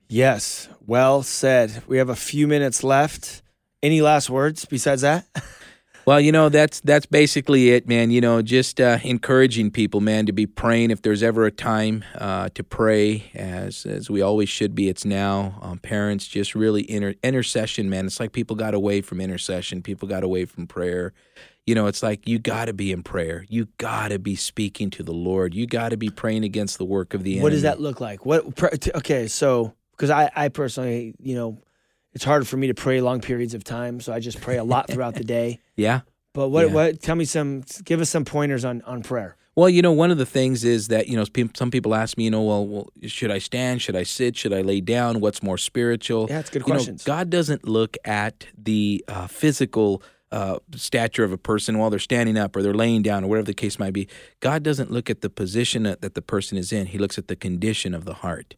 Yes, well said. We have a few minutes left. Any last words besides that? Well, you know that's that's basically it, man. You know, just uh, encouraging people, man, to be praying. If there's ever a time uh, to pray, as as we always should be, it's now. Um, parents, just really inter- intercession, man. It's like people got away from intercession. People got away from prayer. You know, it's like you got to be in prayer. You got to be speaking to the Lord. You got to be praying against the work of the enemy. What does that look like? What? Okay, so because I, I personally, you know, it's hard for me to pray long periods of time, so I just pray a lot throughout the day. Yeah. But what? Yeah. What? Tell me some. Give us some pointers on on prayer. Well, you know, one of the things is that you know some people ask me, you know, well, well, should I stand? Should I sit? Should I lay down? What's more spiritual? Yeah, it's good You know, questions. God doesn't look at the uh, physical uh, stature of a person while they're standing up or they're laying down or whatever the case might be. God doesn't look at the position that, that the person is in. He looks at the condition of the heart.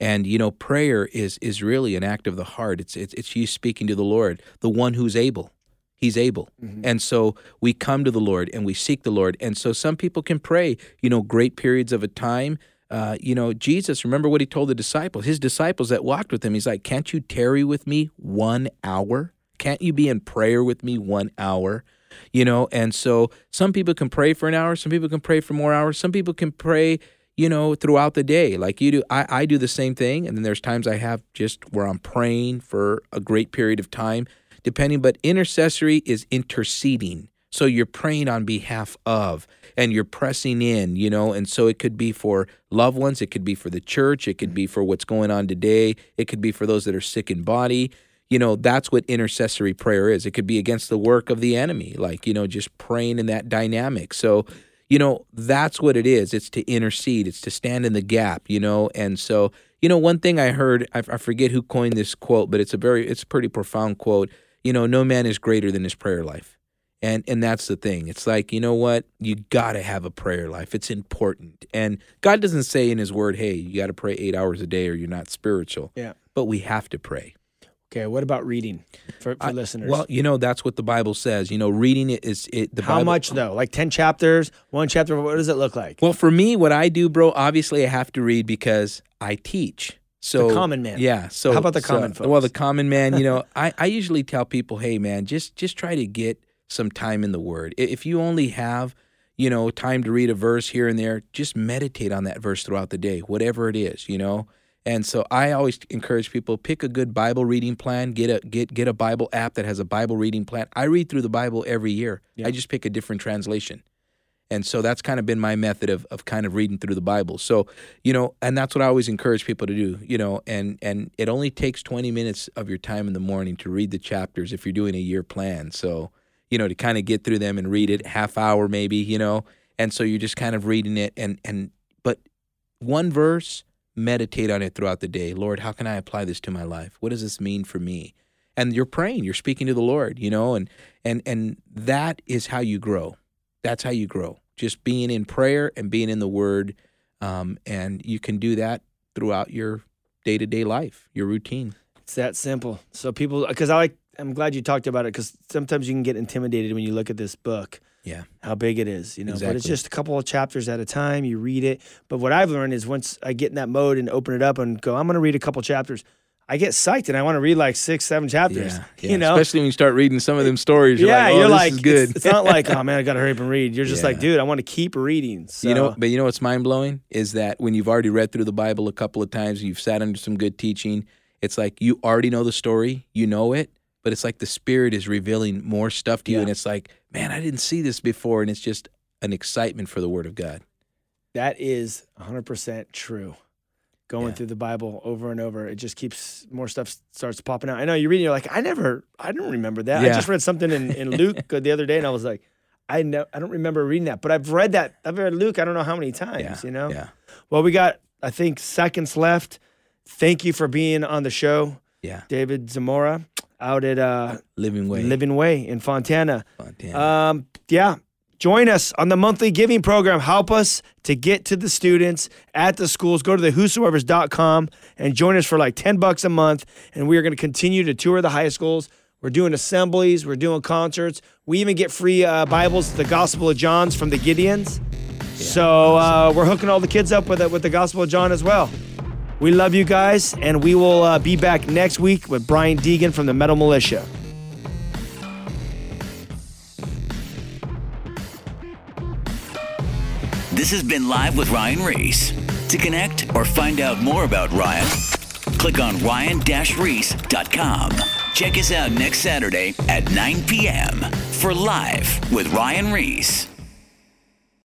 And you know, prayer is is really an act of the heart. It's it's, it's you speaking to the Lord, the one who's able. He's able. And so we come to the Lord and we seek the Lord. And so some people can pray, you know, great periods of a time. Uh, you know, Jesus, remember what he told the disciples, his disciples that walked with him. He's like, Can't you tarry with me one hour? Can't you be in prayer with me one hour? You know, and so some people can pray for an hour, some people can pray for more hours, some people can pray, you know, throughout the day like you do. I, I do the same thing. And then there's times I have just where I'm praying for a great period of time depending, but intercessory is interceding. So you're praying on behalf of and you're pressing in, you know, and so it could be for loved ones, it could be for the church, it could be mm-hmm. for what's going on today, it could be for those that are sick in body. You know, that's what intercessory prayer is. It could be against the work of the enemy, like, you know, just praying in that dynamic. So, you know, that's what it is. It's to intercede, it's to stand in the gap, you know, and so you know, one thing I heard, I, I forget who coined this quote, but it's a very, it's a pretty profound quote. You know, no man is greater than his prayer life, and and that's the thing. It's like you know what, you got to have a prayer life. It's important, and God doesn't say in His Word, "Hey, you got to pray eight hours a day, or you're not spiritual." Yeah. But we have to pray. Okay. What about reading for, for listeners? Well, you know, that's what the Bible says. You know, reading it is it. The how Bible, much though? Like ten chapters, one chapter. What does it look like? Well, for me, what I do, bro, obviously I have to read because I teach. So The common man. Yeah. So How about the so- common folks? Well, the common man, you know, I, I usually tell people, hey man, just just try to get some time in the word. If you only have, you know, time to read a verse here and there, just meditate on that verse throughout the day, whatever it is, you know. And so I always encourage people pick a good Bible reading plan, get a get get a Bible app that has a Bible reading plan. I read through the Bible every year. I just pick a different translation. And so that's kind of been my method of, of kind of reading through the Bible. So, you know, and that's what I always encourage people to do, you know, and, and it only takes 20 minutes of your time in the morning to read the chapters if you're doing a year plan. So, you know, to kind of get through them and read it half hour maybe, you know, and so you're just kind of reading it and, and, but one verse, meditate on it throughout the day. Lord, how can I apply this to my life? What does this mean for me? And you're praying, you're speaking to the Lord, you know, and, and, and that is how you grow that's how you grow just being in prayer and being in the word um, and you can do that throughout your day-to-day life your routine It's that simple. So people, because I like, I'm glad you talked about it because sometimes you can get intimidated when you look at this book, yeah how big it is, you know. But it's just a couple of chapters at a time. You read it. But what I've learned is once I get in that mode and open it up and go, I'm going to read a couple chapters. I get psyched and I want to read like six, seven chapters. Yeah, yeah. You know, especially when you start reading some of them stories. You're yeah, like, oh, you're this like, is good. It's, it's not like, oh man, I gotta hurry up and read. You're just like, dude, I want to keep reading. So, You know, but you know what's mind blowing is that when you've already read through the Bible a couple of times, you've sat under some good teaching. It's like you already know the story, you know it, but it's like the Spirit is revealing more stuff to you, Yeah. and it's like, man, I didn't see this before, and it's just an excitement for the Word of God. that is 100 percent true. Going Yeah. through the Bible over and over, it just keeps more stuff starts popping out. I know you're reading, you're like, I never, I don't remember that. I just read something in, in Luke the other day, and I was like, I know, I don't remember reading that, but I've read that. I've read Luke. I don't know how many times. Yeah, You know. yeah, Well, we got, I think, seconds left. Thank you for being on the show, yeah. David Zamora, out at uh, Living way, Living Way in Fontana. Fontana. Um, yeah. Join us on the monthly giving program. Help us to get to the students at the schools. Go to the whosoevers.com and join us for like 10 bucks a month. And we are going to continue to tour the high schools. We're doing assemblies, we're doing concerts. We even get free uh, Bibles, the Gospel of John's from the Gideons. so uh, we're hooking all the kids up with it with the Gospel of John as well. We love you guys, and we will uh, be back next week with Brian Deegan from the Metal Militia. This has been Live with Ryan Ries. To connect or find out more about Ryan, click on ryan-ries.com. Check us out next Saturday at 9 p.m. for Live with Ryan Ries.